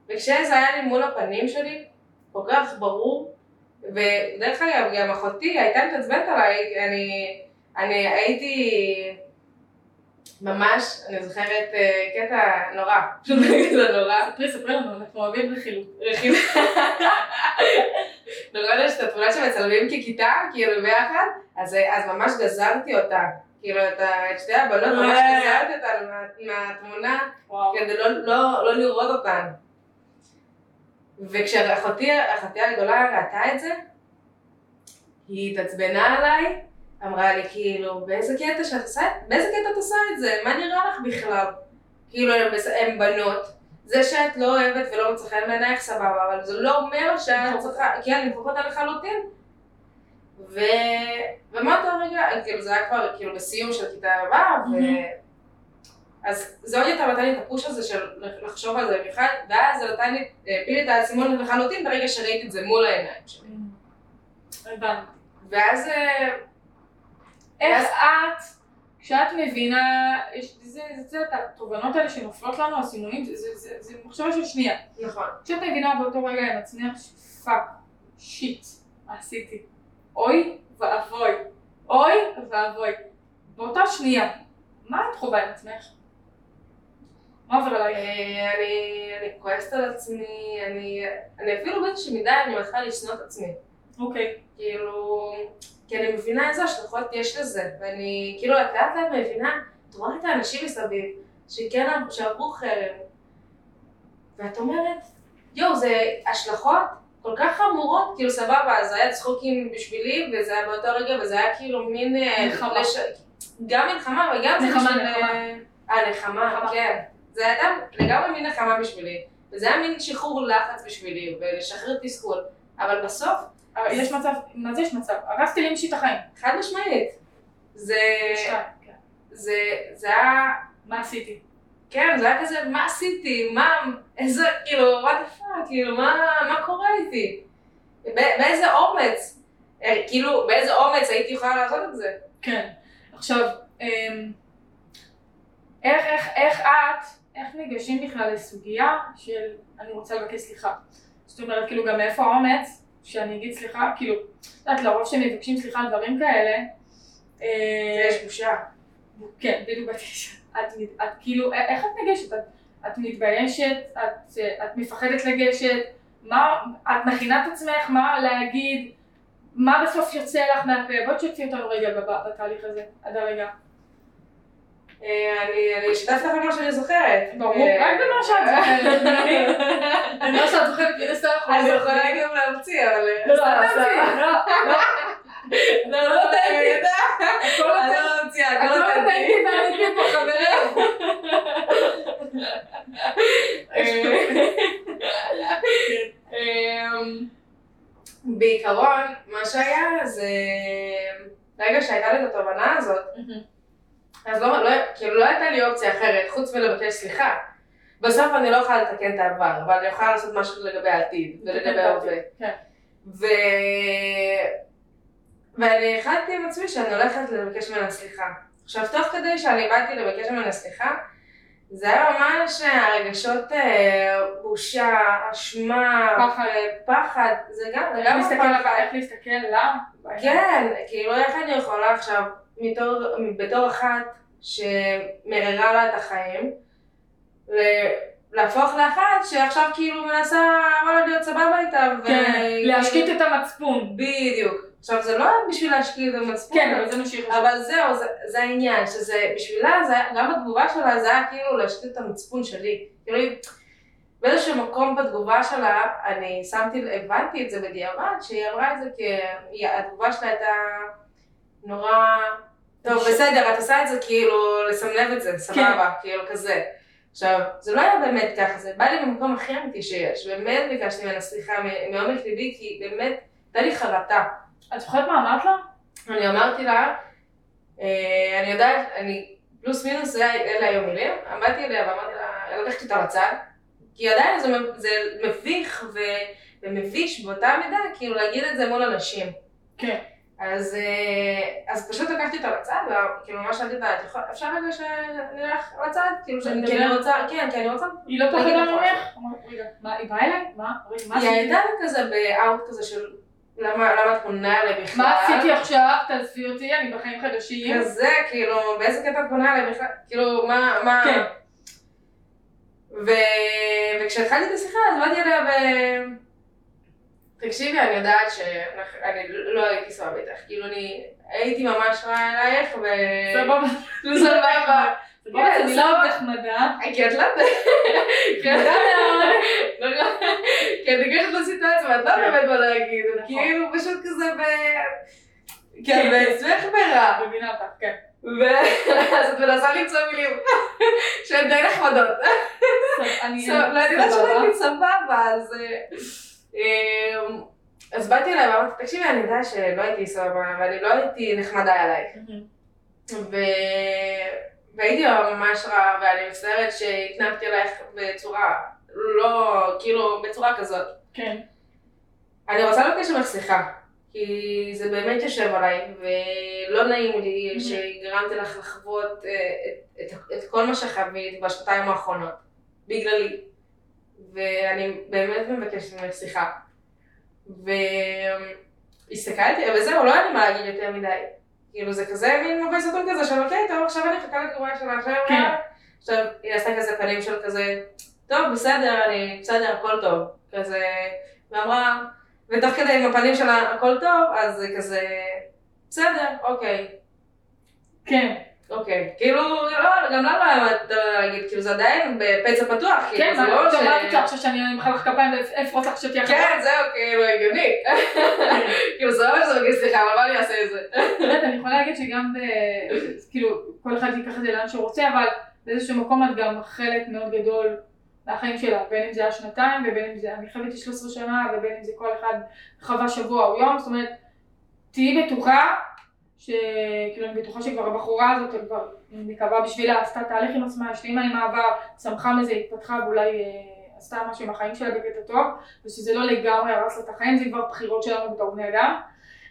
וכשזה היה לי מול הפנים שלי, כל כך ברור, ודרך אגב, גם אחותי הייתה מתעצבנת עליי, אני, אני הייתי ממש, אני זוכרת אה, קטע נורא, פשוט זה נורא, ספרי, ספרי לנו, אנחנו אוהבים רכילות. רכיב. נורא יש את התמונה שמצלמים ככיתה, כאילו ביחד, אז, אז ממש גזרתי אותה. כאילו את, שתי הבנות, ממש. גזרתי אותן מה, מהתמונה. כדי לא, לא, לא לראות אותן. וכשאחותי אחותי הגדולה ראתה את זה, היא התעצבנה עליי, אמרה לי כאילו, באיזה קטע שאת עושה, באיזה קטע את עושה את זה? מה נראה לך בכלל? כאילו, הן בנות, זה זה שאת לא אוהבת ולא מוצא חן בעינייך סבבה, אבל זה לא אומר שאת צריכה, כן, למחוק אותה לחלוטין. ו... ומאותו רגע, כאילו זה היה כבר כאילו בסיום של כיתה הבאה, ו... אז זה עוד יותר נתן לי את ה push הזה של לחשוב על זה במיוחד, ואז זה נתן לי, הפיל לי את האסימון לחלוטין ברגע שראיתי את זה מול העיניים שלי. הבנתי. ואז... אה, איך את, כשאת מבינה, יש, זה, זה, זה, את התובנות האלה שנופלות לנו, האסימונים, זה, זה, זה, זה מחשבה של שנייה. נכון. כשאת מבינה באותו רגע עם עצמך, fuck, shit, מה עשיתי? אוי ואבוי. אוי ואבוי. באותה שנייה, מה את חווה עם עצמך? עובר עלייך? אה, אני, כועסת על עצמי, אני, אפילו באיזושהי מידה אני מתחילה לשנוא את עצמי. אוקיי. כאילו, כי אני מבינה איזה השלכות יש לזה, ואני כאילו לאט לאט לאט מבינה, את רואה את האנשים מסביב, שכן, שעברו חרם, ואת אומרת, יואו, זה השלכות כל כך חמורות, כאילו סבבה, זה היה צחוקים בשבילי, וזה היה באותו רגע, וזה היה כאילו מין... אה, מלחמה. לש... גם מלחמה, וגם זה נחמה. נחמה. אה, נחמה. כן. זה היה לגמרי מין נחמה בשבילי, וזה היה מין שחרור לחץ בשבילי, ולשחרר תסכול, אבל בסוף, אבל יש מצב, מה זה יש מצב? הרסתי לי אישית החיים. חד משמעית, זה... כן. זה, זה היה, מה עשיתי? כן, זה היה כזה, מה עשיתי, מה, איזה, כאילו, what the fuck, כאילו, מה, מה קורה איתי? בא- באיזה אומץ, אה, כאילו, באיזה אומץ הייתי יכולה לעשות את זה? כן. עכשיו, אמ, איך, איך, איך את, איך ניגשים בכלל לסוגיה של אני רוצה לבקש סליחה? זאת אומרת, כאילו, גם מאיפה האומץ שאני אגיד סליחה? כאילו, את יודעת, לרוב שמבקשים סליחה על דברים כאלה, אה, יש בושה. כן, בדיוק בקשר. את, את כאילו, איך את ניגשת? את, את מתביישת? את, אה, את מפחדת לגשת? מה, את מכינה את עצמך? מה להגיד? מה בסוף יוצא לך מהפה? בואי תשתפי אותנו רגע בתהליך הזה, עד הרגע. אני אשתף לך במה שאני זוכרת. ברור, אה, רק במה שאת זוכרת. לא שאת זוכרת, מן הסתם אנחנו אני לא יכולה. גם להמציא, אבל... אה, לא, אל סתם. תמציאי, לא, לא. לא, לא אני אותנטי. יודעת. הכל אני אותנטי. לא ממציאה, הכל הכל אותנטי. אותנטי ואמיתי פה, חברים. אמ, בעיקרון, מה שהיה זה... ברגע שהייתה לי את התובנה הזאת, אז לא, לא, כאילו לא הייתה לי אופציה אחרת, חוץ מלבקש סליחה. בסוף אני לא יכולה לתקן את העבר, אבל אני יכולה לעשות משהו לגבי העתיד ולגבי ההווה. כן. ו... ואני החלטתי עם עצמי שאני הולכת לבקש ממנה סליחה. עכשיו, תוך כדי שאני באתי לבקש ממנה סליחה, זה היה ממש הרגשות אה, בושה, אשמה, פחד. פחד, זה גם, זה גם להסתכל פחד. איך להסתכל לה. כן, כאילו איך אני יכולה עכשיו, מתור, בתור אחת שמררה לה את החיים, ל- להפוך לאחת שעכשיו כאילו מנסה וואלה להיות סבבה איתה. ו- כן, להשקיט את המצפון. בדיוק. עכשיו זה לא בשביל להשקיט את המצפון, כן, אבל זה מה שהיא חושבת. אבל זהו, זה, זה העניין, שזה בשבילה, זה, גם בתגובה שלה זה היה כאילו להשקיט את המצפון שלי. כאילו באיזשהו מקום בתגובה שלה, אני שמתי, הבנתי את זה בדיעבד, שהיא אמרה את זה כי התגובה שלה הייתה נורא... טוב, בסדר, את עושה את זה כאילו לסמלב את זה, סבבה, כאילו כזה. עכשיו, זה לא היה באמת ככה, זה בא לי במקום הכי אמיתי שיש, באמת ביקשתי ממנה סליחה מעומק ליבי, כי באמת, הייתה לי חרטה. את זוכרת מה אמרת לה? אני אמרתי לה, אה, אני יודעת, אני, פלוס מינוס, זה- אלה היו מילים, באתי אליה ואמרתי לה, לקחתי אותה בצד, כי עדיין זה, זה מביך ו- ומביש באותה מידה, כאילו להגיד את זה מול אנשים. כן. אז, אה, אז פשוט לקחתי אותה בצד, וכאילו ממש שאלתי אותה, "את יכולה- אפשר רגע שנלך לצד? כאילו, שאני- לדבר? רוצה, כן, כי אני רוצה... היא לא פחדה ממך? מה, היא באה אליי? מה? היא? הייתה כזה באאוט כזה של למה למה את פונה אליי בכלל? מה עשיתי עכשיו? תעזבי אותי, אני בחיים חדשים. כזה, כאילו, באיזה קטע את פונה אליי בכלל? כאילו, מה, מה... כן. ו... וכשהתחלתי את השיחה, אז באתי אליה ו... תקשיבי, אני יודעת שאני לא הייתי סבבה איתך, כאילו אני הייתי ממש רעה אלייך, ו... סבבה. סבבה. סבבה, כן, מילה לא- נחמדה. כי את לא... נחמדה מאוד. כי את ניגשת לסיטואציה ואת לא כן. באמת מה להגיד, את נכון. כאילו פשוט כזה ב... כי את בעצמך ברע. מבינה אותך, כן. ואז את מנסה למצוא מילים שהן די נחמדות. אני... לא יודעת הייתי סבבה, אז... אמ, אז באתי אליי ואמרתי, תקשיבי, אני יודעת שלא הייתי סבבה, ואני לא הייתי נחמדה עלייך. ו... והייתי ממש רעה, ואני מצטערת שהתנהגתי עלייך בצורה לא, כאילו, בצורה כזאת. כן. אני רוצה לבקש ממך סליחה, כי זה באמת יושב עליי, ולא נעים לי שגרמתי לך לחוות אה, את, את, את כל מה שחווית בשנתיים האחרונות, בגללי. ואני באמת מבקשת ממך סליחה. והסתכלתי, וזהו, לא היה לי מה להגיד יותר מדי. כאילו זה כזה מין מבוי סתום כזה של אוקיי, טוב, עכשיו אני אחכה לתגובה שלה, עכשיו כן. עכשיו היא עשתה כזה פנים של כזה, טוב, בסדר, אני, בסדר, הכל טוב. כזה, ואמרה, ותוך כדי עם הפנים שלה הכל טוב, אז זה כזה, בסדר, אוקיי, כן. אוקיי. כאילו, לא, גם לנו היה מה להגיד, כאילו זה עדיין בפצע פתוח, כאילו, כן, זה לא ש... מה את רוצה עכשיו שאני אמחא לך כפיים ואפרוץ לך שתהיה כן, זהו, כאילו, הגיוני. כאילו, זה לא מה שזה מגיע סליחה, אבל מה אני אעשה את זה? באמת, אני יכולה להגיד שגם ב... כאילו, כל אחד ייקח את זה לאן שהוא רוצה, אבל באיזשהו מקום את גם חלק מאוד גדול מהחיים שלה, בין אם זה היה שנתיים ובין אם זה, אני חייבת 13 שנה ובין אם זה כל אחד חווה שבוע או יום, זאת אומרת, תהיי בטוחה, שכאילו אני בטוחה שכבר הבחורה הזאת, כבר, אני מקווה בשבילה, עשתה תהליך עם עצמה, השלימה עם העבר, צמחה מזה, התפתחה ואולי אה, עשתה משהו עם החיים שלה בקטע טוב, ושזה לא לגמרי הרס לה את החיים, זה כבר בחירות שלנו בתור בני אדם.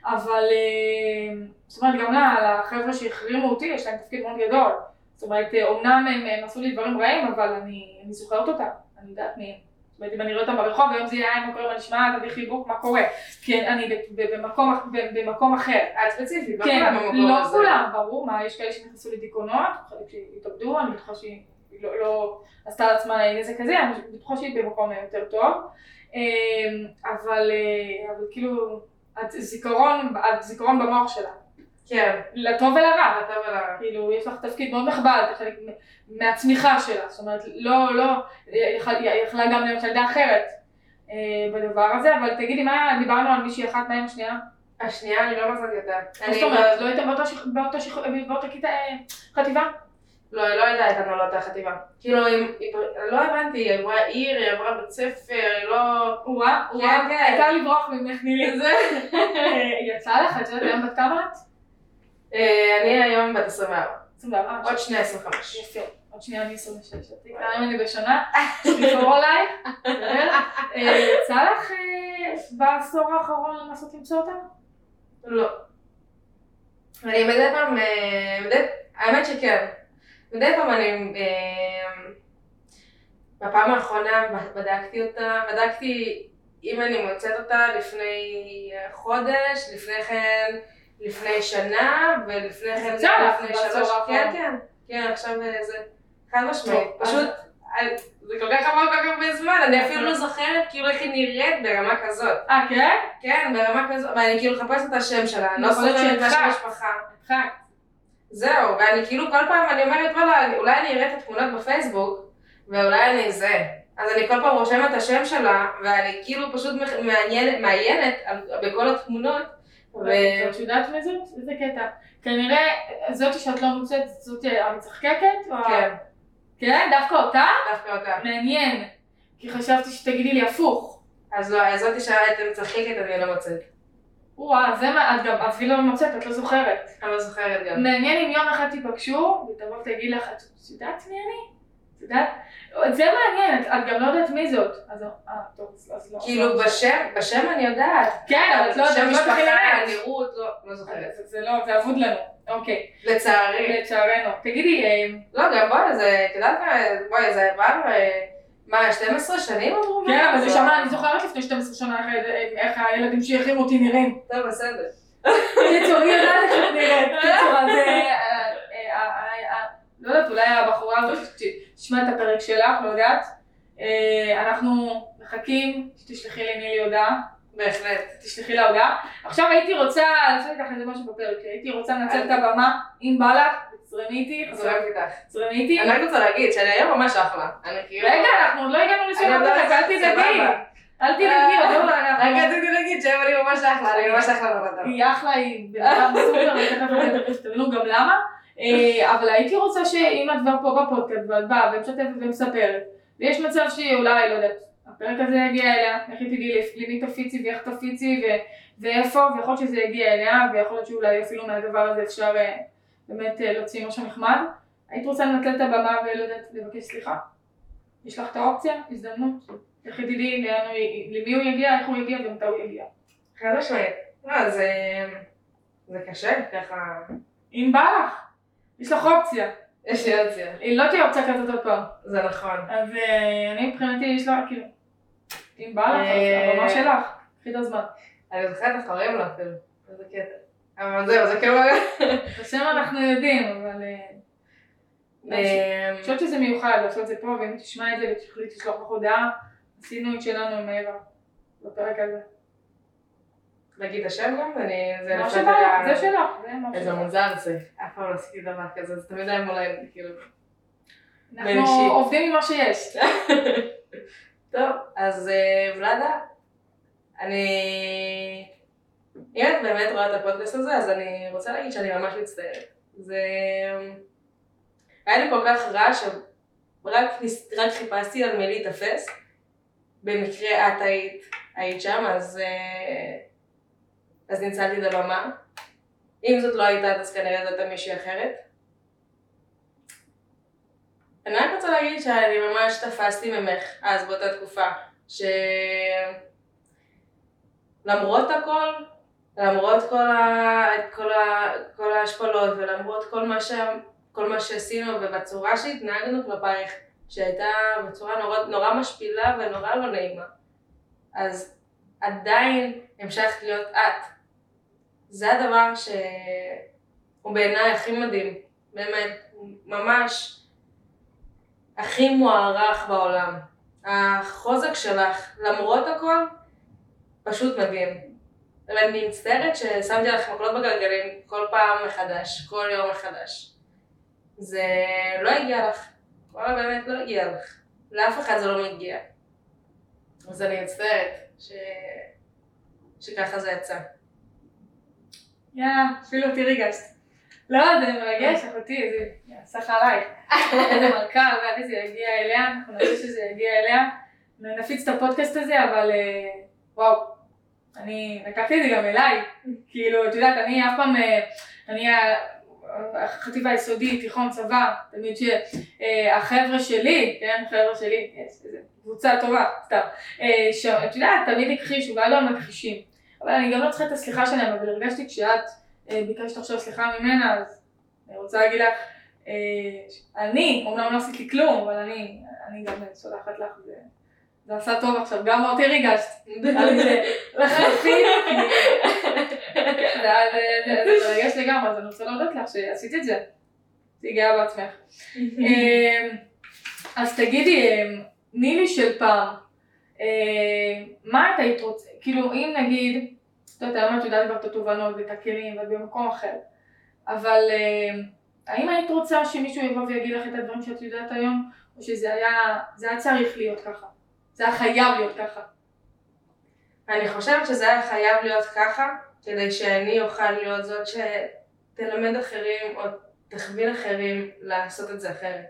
אבל אה, זאת אומרת גם לחבר'ה שהחרימו אותי יש להם תפקיד מאוד גדול. זאת אומרת אה, אומנם הם, הם עשו לי דברים רעים אבל אני, אני זוכרת אותם, אני יודעת מי הם. זאת אומרת אם אני רואה אותם ברחוב והיום זה יהיה "היי, מה קורה, מה נשמע, תביא חיבוק, מה קורה. כי אני במקום, אחר. את ספציפית, לא כן, לא. כולם, ברור, מה, יש כאלה שנכנסו לדיכאונות, חלק שהתאבדו, אני בטוחה שהיא לא, לא עשתה לעצמה נזק כזה, אני בטוחה שהיא במקום יותר טוב. אמ, אבל, אה, אבל כאילו, את זיכרון, את זיכרון במוח שלה, כן, לטוב ולרע. אתה ולרע. כאילו, יש לך תפקיד מאוד נכבד, חלק מהצמיחה שלה, זאת אומרת, לא, לא, היא יכלה- גם להיות ילדה אחרת אה, בדבר הזה, אבל תגידי, מה, דיברנו על מישהי אחת, מה עם השנייה? השנייה, אני לא. מה אני זאת אומרת, לא הייתם שכ- באותו שכ- באותה כיתה, אה, חטיבה? לא, היא לא הייתה איתנו לאותה חטיבה. כאילו, לא הבנתי, היא עברה עיר, היא עברה בית ספר, היא לא... וואה, וואה, כן. העיקר לברוח ממך, תני לי. זה... אה, יצא לך, את יודעת היום בת כמה את? אה, אני היום בת 24. 24. עוד שנייה 25. יפה. עוד שנייה אני 26, גם אני בשנה, לקרוא עליי. אה, יצא לך אה, בעשור האחרון לנסות למצוא אותה? לא. אני מדי פעם, האמת שכן. מדי פעם אני, בפעם האחרונה בדקתי אותה, בדקתי אם אני מוצאת אותה לפני חודש, לפני כן, לפני שנה, ולפני כן זה היה לפני שלוש. כן, כן, כן, עכשיו אה, זה חד משמעית, פשוט, אה, זה כל כך עבר כל כך הרבה זמן, אני אפילו לא זוכרת כאילו איך היא נראית ברמה כזאת. אה, כן? כן, ברמה כזאת, ואני כאילו מחפשת את השם שלה, אני לא להיות זוכרת מה שם שהדחקת. המשפחה. זהו, ואני כאילו כל פעם אני אומרת, וואלה, אולי אני אראה את התמונות בפייסבוק, ואולי אני זה. אז אני כל פעם רושמת את השם שלה, ואני כאילו פשוט מעניינת, מעיינת בכל התמונות. ואת יודעת מי זאת? איזה קטע. כנראה זאתי שאת לא מוצאת, זאתי המצחקקת? כן, כן? דווקא אותה? דווקא אותה. מעניין. כי חשבתי שתגידי לי הפוך. אז לא, זאתי שאתם מצחקת, אני לא מוצאת. וואו, זה מה, את גם אפילו לא מוצאת, את לא זוכרת. אני לא זוכרת גם. מעניין אם יום אחד תיפגשו, ותבוא ותגיד לך, את יודעת מי אני? את יודעת? זה מעניין, את- גם לא יודעת מי זאת. אז אה, טוב, אז לא. כאילו לא. בשם, בשם אני יודעת. כן, אבל את לא יודעת, שם לא משפחה. נראות, לא, לא זוכרת. זה- זה לא, זה אבוד לנו. אוקיי, לצערי. לצערנו. תגידי, אה, לא, גם בואי, זה, את יודעת מה, בואי, זה עבר, אה, מה, 12 שנים עברו? כן, אבל זה מאז? שמע, אני זוכרת לפני 12 שנה איך- הילדים שהחרימו אותי נראים. טוב, בסדר. קיצור, היא יודעת איך נראית. קיצור, אז... אה, אה, אה, אה, אה, לא יודעת, אולי הבחורה הזאת תשמע את הפרק שלך, לא יודעת. אה, אנחנו מחכים שתשלחי לנילי הודעה. בהחלט. תשלחי לה הודעה. עכשיו הייתי רוצה לעשות איתך איזה משהו בפרק, הייתי רוצה לנצל את הבמה, אם בא לך, תזרמי איתי, זורמת איתך. תזרמי איתי. אני רק רוצה להגיד שאני היום ממש אחלה. כאילו... רגע, אנחנו עוד לא הגענו לשם אני הפרק, אל תדאגי. אל תדאגי, עוד לא, רק אנחנו... רציתי להגיד שהיום אני ממש אחלה, אני ממש אחלה בבן היא אחלה, היא בן אדם סופר, ותכף תבינו גם למה. אה, אבל הייתי רוצה שאם את כבר פה בפודקאסט ואת באה ומשתפת ומספרת, ויש מצב שאולי, לא יודעת, הפרק הזה יגיע אליה, איך היא תדעי למי תפיצי ואיך תפיצי ו- ואיפה, ויכול להיות שזה יגיע אליה, ויכול להיות שאולי אפילו מהדבר הזה אפשר אה, באמת אה, להוציא משהו נחמד. היית רוצה לנצל את הבמה ולא יודעת, לבקש סליחה? יש לך את האופציה, הזדמנות, איך היא תדעי למי הוא יגיע, איך הוא יגיע ומתי הוא יגיע. חד משמעית. לא, זה... זה קשה, ככה... אם בא לך, יש לך אופציה. יש לי אופציה. היא לא תהיה אופציה כזאת עוד פעם. זה נכון. אז אה, אני מבחינתי יש לה כאילו, אם בא לך, אה, הבמה שלך, קחי את הזמן. אני זוכרת איך קוראים לו אפילו. איזה קטע. אבל זהו, זה כאילו... את השם אנחנו יודעים, אבל אה, אה, אני חושבת שזה מיוחד לעשות את זה פה, ואם תשמע את זה ותחליט לשלוח לך הודעה, עשינו את שלנו עם מאירה בפרק הזה. להגיד השם גם? אני... זה מה שבא לך, זה שלך, זה מה איזה שלך. מוזר זה. אף פעם לא עשיתי דבר כזה, זה תמיד היה מולד, כאילו. אנחנו. עובדים עם מה שיש. טוב, אז אה, ולאדה, אני... אם את באמת רואה את הפודקאסט הזה, אז אני רוצה להגיד שאני ממש מצטערת. זה... היה לי כל כך רע שרק רק חיפשתי על מי להיתפס. במקרה את היית, היית שם, אז, אה, אז ניצלתי את הבמה. אם זאת לא הייתה, אז כנראה זאת הייתה מישהי אחרת. אני רק רוצה להגיד שאני ממש תפסתי ממך אז באותה תקופה, שלמרות הכל, למרות כל, ה... כל, ה... כל ההשפלות ולמרות כל מה, ש... כל מה שעשינו ובצורה שהתנהגנו כלפייך, שהייתה בצורה נורא, נורא משפילה ונורא לא נעימה, אז עדיין המשכת להיות את. זה הדבר שהוא בעיניי הכי מדהים, באמת, ממש הכי מוערך בעולם. החוזק שלך, למרות הכל, פשוט מדהים. ואני מצטערת ששמתי לך מקלות בגלגלים כל פעם מחדש, כל יום מחדש. זה לא הגיע לך. וואלה באמת לא הגיע לך. לאף אחד זה לא מגיע. אז אני מצטערת ש... שככה זה יצא. יא, אפילו אותי ריגשת. לא, זה מרגש, אחותי, זה סך עלייך. איזה מלכה, ואיך זה יגיע אליה, אנחנו נרצה שזה יגיע אליה. נפיץ את הפודקאסט הזה, אבל אה, וואו, אני לקחתי את זה גם אליי. כאילו, את יודעת, אני אף פעם, אה, אני החטיבה היסודית, תיכון, צבא, תמיד שהחבר'ה שלי, כן, חבר'ה שלי, יש איזה קבוצה טובה, סתם, אה, שאת יודעת, תמיד הכחישו, ועד היום מכחישים. אבל אני גם לא צריכה את הסליחה שלהם, אבל הרגשתי כשאת אה, ביקשת עכשיו סליחה ממנה, אז אני רוצה להגיד לך, אה, אני, אומנם לא עשיתי כלום, אבל אני, אני גם סולחת לך, זה, זה עשה טוב עכשיו, גם אותי ריגשת. אז זה לחלוטין, זה מרגש לגמרי, אז אני רוצה להודות לך שעשית את זה. תהיי גאה בעצמך. אז תגידי, נילי של פעם, מה את היית רוצה, כאילו אם נגיד, את יודעת, היום את יודעת כבר את התובנות ואת הכלים ואת במקום אחר, אבל אמ, האם היית רוצה שמישהו יבוא ויגיד לך את הדברים שאת יודעת היום, או שזה היה, זה היה צריך להיות ככה, זה היה חייב להיות ככה. אני חושבת שזה היה חייב להיות ככה, כדי שאני אוכל להיות זאת שתלמד אחרים או תכווין אחרים לעשות את זה אחרת.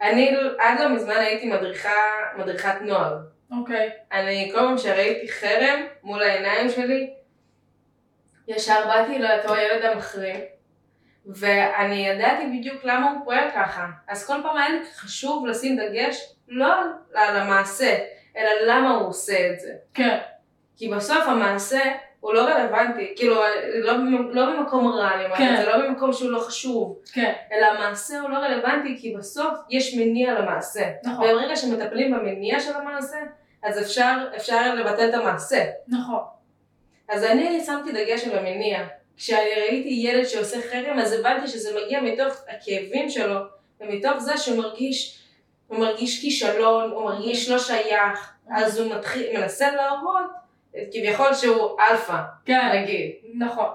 אני עד לא מזמן הייתי מדריכה, מדריכת נוער. אוקיי. אני כל פעם שראיתי חרם מול העיניים שלי, ישר באתי לאותו ילד המחרים, ואני ידעתי בדיוק למה הוא פועל ככה. אז כל פעם היה לי חשוב לשים דגש לא על המעשה, אלא למה הוא עושה את זה. כן. כי בסוף המעשה הוא לא רלוונטי, כאילו לא, לא במקום רע, אני אומרת, כן. זה לא במקום שהוא לא חשוב, כן, אלא המעשה הוא לא רלוונטי כי בסוף יש מניע למעשה. נכון, וברגע שמטפלים במניע של המעשה, אז אפשר, אפשר לבטל את המעשה. נכון. אז אני שמתי דגש על המניע. כשאני ראיתי ילד שעושה חרם, אז הבנתי שזה מגיע מתוך הכאבים שלו, ומתוך זה שהוא מרגיש, הוא מרגיש כישלון, הוא מרגיש לא שייך, אז הוא מתחיל, מנסה להראות, כביכול שהוא אלפא, כן, נגיד. נכון.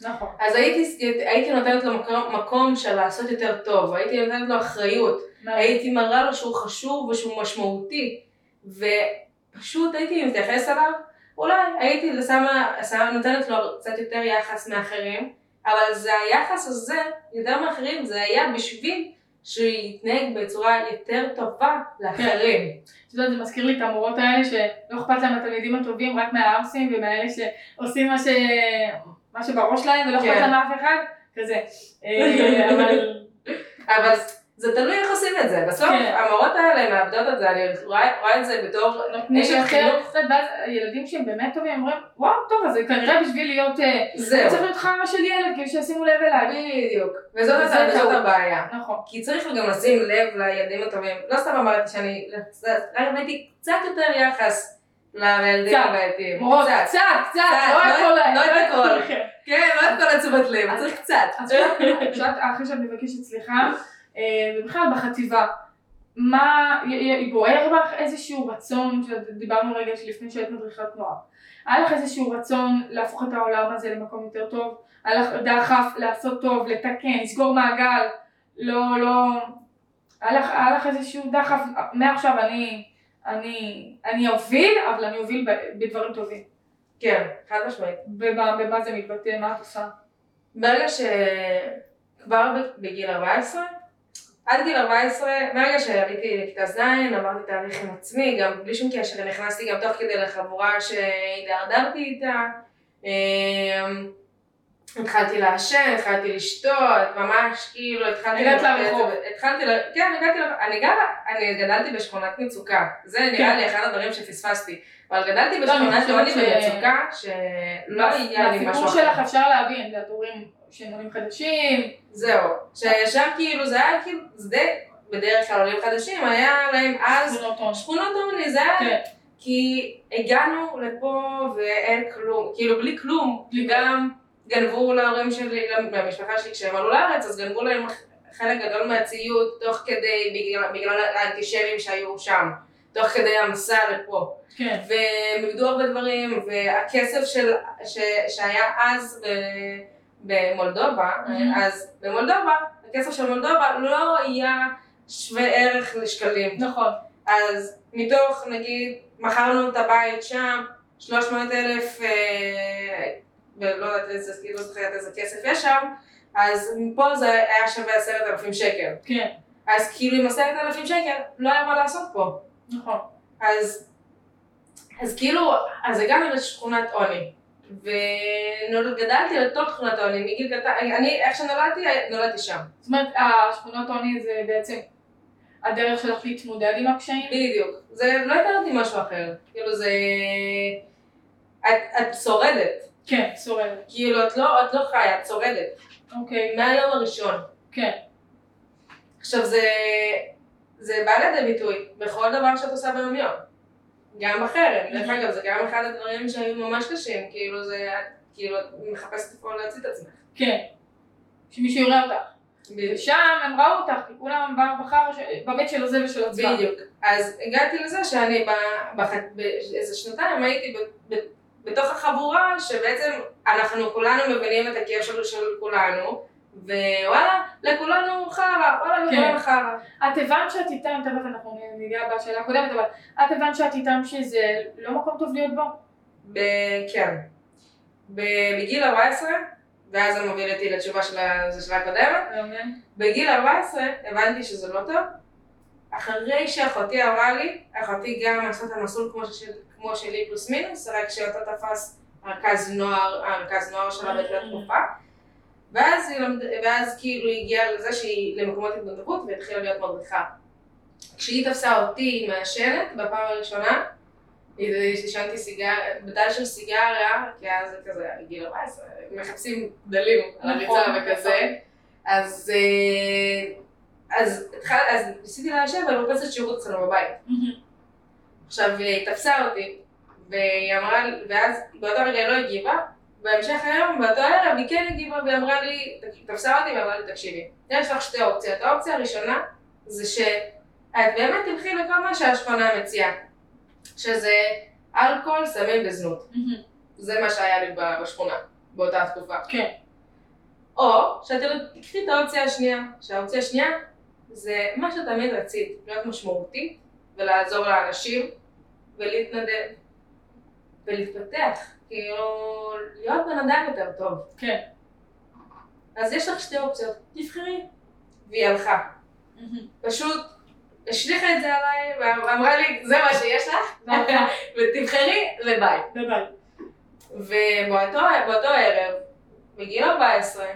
נכון. אז הייתי, הייתי נותנת לו מקום, מקום של לעשות יותר טוב, הייתי נותנת לו אחריות, הייתי מראה לו שהוא חשוב ושהוא משמעותי, ופשוט הייתי מתייחס אליו, אולי הייתי שמה, שמה, נותנת לו קצת יותר יחס מאחרים, אבל זה היחס הזה, יותר מאחרים, זה היה בשביל שהוא יתנהג בצורה יותר טובה לאחרים. את יודעת, זה מזכיר לי את המורות האלה שלא אכפת להם התלמידים הטובים, רק מהערסים ומאלה שעושים מה, ש... מה שבראש שלהם ולא אכפת כן. להם מאף אחד, כזה. אה, אבל אבל זה תלוי איך עושים את זה. בסוף כן. המורות האלה מאבדות את זה, אני רואה רואה את זה בתור אשת חינוך. את ואז הילדים שהם באמת טובים אומרים, וואו, טוב, אז זה כנראה בשביל להיות, אה, זהו, צריך להיות חרא של ילד, כאילו שישימו לב אליי. בדיוק. וזאת. הבעיה. נכון. כי צריך גם לשים לב לילדים הטובים. לא סתם אמרתי שאני, ראיתי קצת יותר יחס לילדים. הבעייתיים. מורות, קצת. קצת, קצת, לא לא- הכל, לא את הכל. כן, לא את כל התשומת לב, צריך קצת. שאת, אחרי שאת מבקשת סליחה, ובכלל בחטיבה, מה, בוער בך איזשהו רצון, דיברנו רגע לפני שהיית מדריכת נוער, היה לך איזשהו רצון להפוך את העולם הזה למקום יותר טוב? היה לך דחף לעשות טוב, לתקן, לסגור מעגל, לא, לא, היה לך, היה לך איזשהו דחף, מעכשיו אני, אני, אני אוביל, אבל אני אוביל בדברים טובים. כן, חד משמעית. במה, במה זה מתבטא, מה את עושה? ברגע ש... כבר ב- בגיל 14, עד גיל 14, מהרגע שעליתי לכיתה ז', עברתי תהליך עם עצמי, גם בלי שום קשר, נכנסתי גם תוך כדי לחבורה שהידרדרתי איתה. אמ, התחלתי לעשן, התחלתי לשתות, ממש כאילו התחלתי... הגעת זה, לרחוב. התחלתי, ל- כן, הגעתי לרחוב. אני גרה, אני גדלתי בשכונת מצוקה. זה נראה כן. לי אחד הדברים שפספסתי. אבל גדלתי לא, בשכונת עוני ומצוקה, שלא היה לי משהו אחר. שלך אפשר להבין, את הורים שהם עולים חדשים, זהו, שישר כאילו זה היה כאילו, זה בדרך כלל עולים חדשים, היה להם אז שכונות עוני, זה היה, כן, כי הגענו לפה ואין כלום, כאילו בלי כלום, גם גנבו להורים שלי, למשפחה שלי כשהם עלו לארץ, אז גנבו להם חלק גדול מהציוד תוך כדי, בגלל, בגלל האנטישמים שהיו שם, תוך כדי המסע לפה. כן, והם איבדו הרבה דברים, והכסף של, ש, שהיה אז ב, במולדובה, Mhm. אז במולדובה, הכסף של מולדובה לא היה שווה ערך לשקלים. נכון, אז מתוך, נגיד, מכרנו את הבית שם, 300 אלף, אה, ולא יודעת איזה, לא זוכרת איזה כסף יש שם, אז מפה זה היה שווה עשרת אלפים שקל. כן, אז כאילו עם עשרת אלפים שקל לא היה מה לעשות פה. נכון, אז, אז כאילו, אז הגענו לשכונת עוני. וגדלתי לתוך שכונת עוני מגיל קטן, אני, איך שנולדתי, נולדתי שם. זאת אומרת, השכונות עוני זה בעצם הדרך שלך להתמודד עם הקשיים? בדיוק. זה, לא הכרתי משהו אחר. כאילו זה... את, את שורדת. כן, שורדת, כאילו, את לא, את לא חיה, את שורדת. אוקיי, מהיום הראשון. כן, עכשיו זה... זה בא לידי ביטוי בכל דבר שאת עושה ביום יום. גם בחרם. דרך אגב, זה גם אחד הדברים שהיו ממש קשים. כאילו זה... כאילו, את מחפשת איפה להוציא את עצמך. כן, שמישהו יראה אותך, ושם הם ראו אותך, כי כולם באו בחר בבית של הזה ושל עצמם. בדיוק. אז הגעתי לזה שאני באיזה שנתיים הייתי בתוך החבורה שבעצם אנחנו כולנו מבינים את הכאב של כולנו ווואלה, לכולנו חרא, וואלה, כן. לכולנו חרא. את הבנת שאת איתם, תכף אנחנו ניגע בשאלה הקודמת, אבל את הבנת שאת איתם שזה לא מקום טוב להיות בו? ב- כן. ב- בגיל 14, ואז זה מוביל אותי לתשובה של ה- זה של הקודמת, בגיל 14 הבנתי שזה לא טוב. אחרי שאחותי אמרה לי, אחותי גם עשתה את המסלול כמו, של, כמו שלי פלוס מינוס, רק שאותה תפס רכז נוער, הרכז נוער שלה באותה תקופה. ואז, למד, ואז כאילו היא הגיעה לזה שהיא למקומות התנדבות והתחילה להיות מדריכה. כשהיא תפסה אותי מעשנת בפעם הראשונה, עישנתי סיגריה, בדל של סיגריה, כי אז זה כזה, גיל 14, מחפשים דלים על נכון, הריצה וכזה. אז, אה, אז, ניסיתי לעשן במרפסת שירות אצלנו בבית. עכשיו היא תפסה אותי, והיא אמרה, ואז באותו רגע היא לא הגיבה, בהמשך היום, באותו ערב היא כן הגיבה והיא אמרה לי, תפסה אותי ואמרה לי, תקשיבי, יש לך שתי אופציות. האופציה הראשונה זה שאת באמת תלכי לכל מה שהשכונה מציעה, שזה אלכוהול, סמים וזנות. זה מה שהיה לי בשכונה, באותה תקופה. כן, או שאת תקחי את האופציה השנייה, שהאופציה השנייה זה מה שתמיד רצית, להיות משמעותית ולעזור לאנשים ולהתנדב ולהתפתח, כאילו להיות בן אדם יותר טוב. כן. אז יש לך שתי אופציות, תבחרי. והיא הלכה. פשוט השליכה את זה עליי, ואמרה לי, זה מה שיש לך, ותבחרי, וביי. ביי. ובאותו ערב, בגיל 14,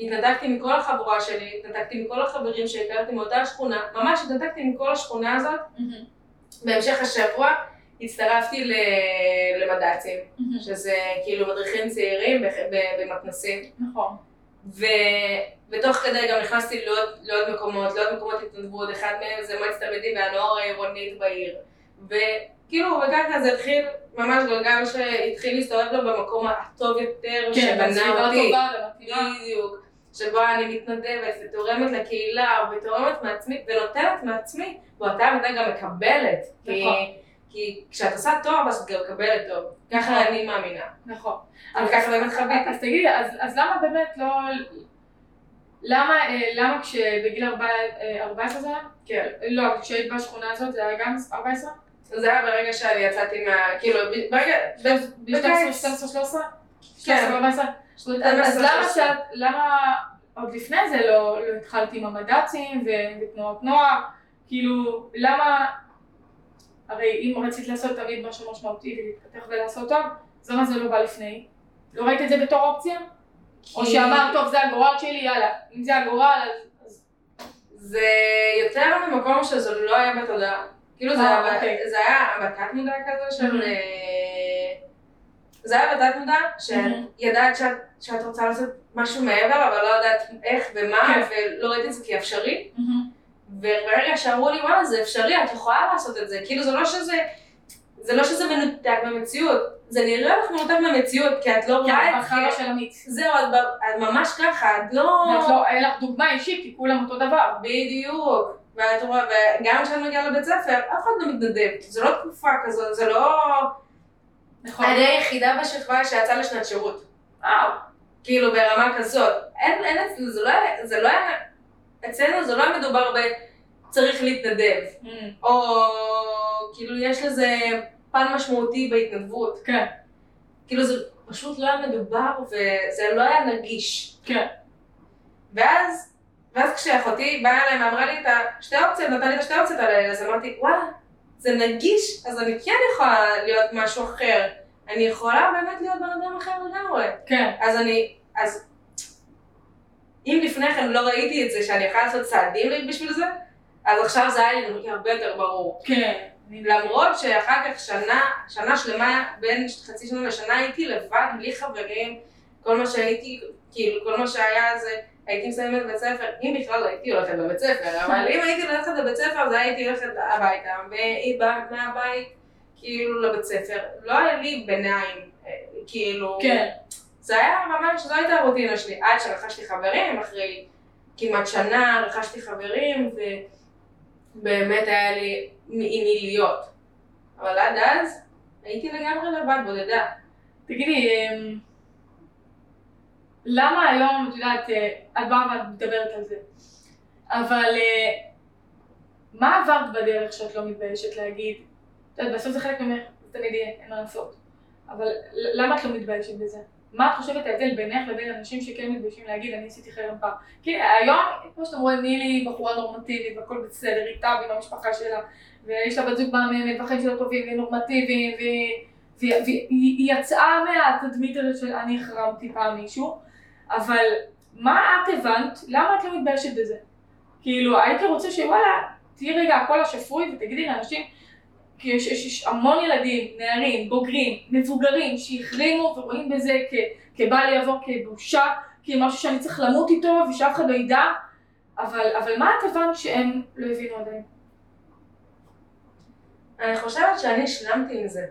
התנתקתי מכל החבורה שלי, התנתקתי מכל החברים שהכרתי מאותה שכונה, ממש התנתקתי מכל השכונה הזאת. בהמשך השבוע הצטרפתי למד"צים, שזה כאילו מדריכים צעירים במתנ"סים. נכון. ובתוך כדי גם נכנסתי לעוד, לעוד מקומות, לעוד מקומות התנדבות, אחד מהם זה מועצת תלמידים והנוער העירונית בעיר. וכאילו, וככה זה התחיל, ממש גלגל שהתחיל להסתובב לו במקום הטוב יותר, כן, שבנה אותי. בדיוק. שבו אני מתנדבת ותורמת לקהילה ותורמת מעצמי ונותנת מעצמי, באותה מידה גם מקבלת. נכון. כי כשאת עושה טוב אז את גם מקבלת טוב. ככה נכון. אני מאמינה. נכון. אבל ככה באמת חוויתי. אז תגידי, אז, למה באמת לא... למה, אה, למה כשבגיל ארבע- אה, 14 זה היה? כן. לא, כשהיית בשכונה הזאת זה היה גם 14? זה היה ברגע שאני יצאתי מה... כאילו, ברגע... ב- ב-12, בקיץ. 12, 13? כן. 13, 14? אז למה שאת, למה עוד לפני זה לא לא התחלתי עם המד"צים ותנועות נוער? כאילו, למה... הרי אם רצית לעשות תמיד משהו משמעותי ולהתפתח ולעשות טוב, אז למה זה לא בא לפני? לא ראית את זה בתור אופציה? או כי- שאמרת, טוב, זה הגורל שלי, יאללה. אם זה הגורל, אז... זה יותר ממקום שזה לא היה בתודעה. כאילו זה אה, היה, אוקיי. זה היה בתת מודע כזה של... אה, זה היה בתת מודע, שאת Mhm. ידעת שאת, שאת רוצה לעשות משהו מעבר, אבל לא יודעת איך ומה, כן. ולא ראיתי את זה כאפשרי. וברגע שאמרו לי, וואלה, זה אפשרי, את יכולה לעשות את זה. כאילו, זה לא שזה... זה לא שזה מנותק מהמציאות, זה נראה לך מנותק מהמציאות, כי את לא כן, רואה את בחרא של אמיץ. זהו, את, את ממש ככה, את לא... ואת לא, אין לך דוגמה אישית, כי כולם אותו דבר. בדיוק. ואת רואה, וגם כשאת מגיעה לבית ספר, אף אחד לא מתנדב. זה לא תקופה כזאת, זה לא... נכון. אני היחידה בשכבה שיצאה לשנת שירות. וואו. כאילו, ברמה כזאת. אין, אין זה לא היה, זה לא היה... אצלנו זה לא מדובר ב... צריך להתנדב. או כאילו, יש לזה פן משמעותי בהתנדבות. כן, כאילו, זה פשוט לא היה מדובר, וזה לא היה נגיש. כן. ואז, ואז כשאחותי באה אליי ואמרה לי את השתי אופציות, נתן לי את השתי אופציות האלה, אז אמרתי, וואלה, זה נגיש, אז אני כן יכולה להיות משהו אחר. אני יכולה באמת להיות בן אדם אחר לגמרי. כן. אז אני, אז אם לפני כן לא ראיתי את זה, שאני יכולה לעשות צעדים בשביל זה, אז עכשיו זה היה לי הרבה יותר ברור. כן. למרות שאחר כך שנה, שנה שלמה, בין חצי שנה לשנה הייתי לבד, בלי חברים, כל מה שהייתי, כאילו, כל מה שהיה זה, הייתי מסיימת בית ספר, אם בכלל הייתי הולכת לבית ספר, אבל אם הייתי הולכת לבית ספר, אז הייתי הולכת הביתה, והיא באה מהבית, כאילו, לבית ספר. לא היה לי ביניים, אה, כאילו, כן. זה היה ממש, זו הייתה הרוטינה שלי, עד שרכשתי חברים, אחרי כמעט שנה רכשתי חברים, ובאמת היה לי עם להיות. אבל עד אז הייתי לגמרי לבד, בודדה. תגידי, אמ, למה היום, את יודעת, אה, את באה ואת מדברת על זה, אבל אה, מה עברת בדרך שאת לא מתביישת להגיד? את יודעת, בסוף זה חלק ממך, תמיד יהיה, אין מה לעשות. אבל למה את לא מתביישת בזה? מה את חושבת ההבדל בינך לבין אנשים שכן מתביישים להגיד, אני עשיתי חרם פעם? כי היום, כמו שאתם רואים, נילי בחורה נורמטיבית והכל בסדר איתה ועם המשפחה שלה, ויש לה בת זוג מהממת, והחיים שלה טובים והיא והיא והיא- היא יצאה מהתדמית הזאת של אני החרמתי פעם מישהו, אבל מה את הבנת? למה את לא מתביישת בזה? כאילו, הייתי רוצה שוואלה, תהיי רגע הקול השפוי ותגידי לאנשים, כי יש, יש, יש המון ילדים, נערים, בוגרים, מבוגרים, שהחרימו ורואים בזה כ, כבל יעבור, כבושה, כמשהו שאני צריך למות איתו ושאף אחד לא ידע, אבל, אבל מה הבנת שהם לא הבינו עדיין? אני חושבת שאני השלמתי עם זה.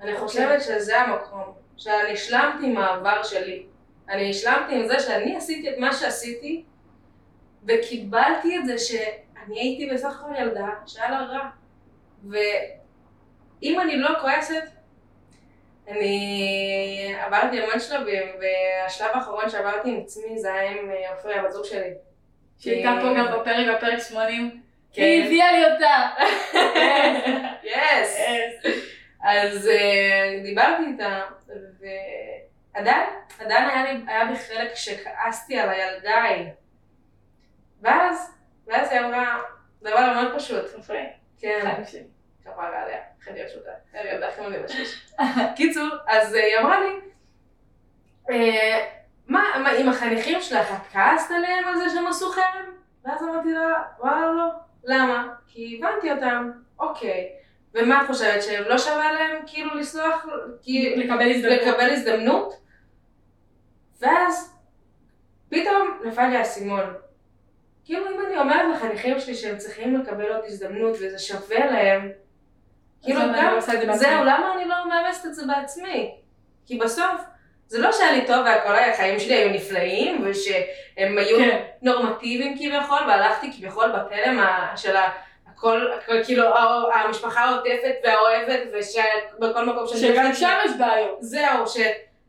אני חושבת שזה המקום. שאני השלמתי עם העבר שלי. אני השלמתי עם זה שאני עשיתי את מה שעשיתי, וקיבלתי את זה שאני הייתי בסך הכל ילדה שהיה לה רע. ואם אני לא כועסת, אני עברתי המון שלבים, והשלב האחרון שעברתי עם עצמי זה היה עם אה, עופרי, הבת זוג שלי. שהייתה פה גם בפרק, בפרק 80, כן. היא הביאה לי אותה! יס! אז אה, דיברתי איתה, ו... עדיין, היה לי, היה בי חלק שכעסתי על הילדה ההיא. ואז, ואז היא אמרה, דבר מאוד פשוט. כן. כפרה עליה, חדי אותה, אני ילדה הכי מדהימה שיש. קיצור, אז אה, היא אמרה לי, אה, מה, מה, עם החניכים שלך, את כעסת עליהם על זה שהם עשו חרם? ואז אמרתי לה, וואלה לא. למה? כי הבנתי אותם, אוקיי. ומה את חושבת, שהם לא שווה להם כאילו לסלוח. לקבל הזדמנות. לקבל הזדמנות? ואז פתאום נפל לי האסימון. כאילו אם אני אומרת לחניכים שלי שהם צריכים לקבל עוד הזדמנות וזה שווה להם, כאילו גם, לא? זהו, למה אני לא מאמצת את זה בעצמי? כי בסוף, זה לא שהיה לי טוב והכל החיים שלי היו נפלאים ושהם היו כן. נורמטיביים כביכול והלכתי כביכול בתלם של ה... הכל, הכל כאילו המשפחה העוטפת והאוהבת ושבכל מקום שאני שגם שם יש בעיות. זהו, ש...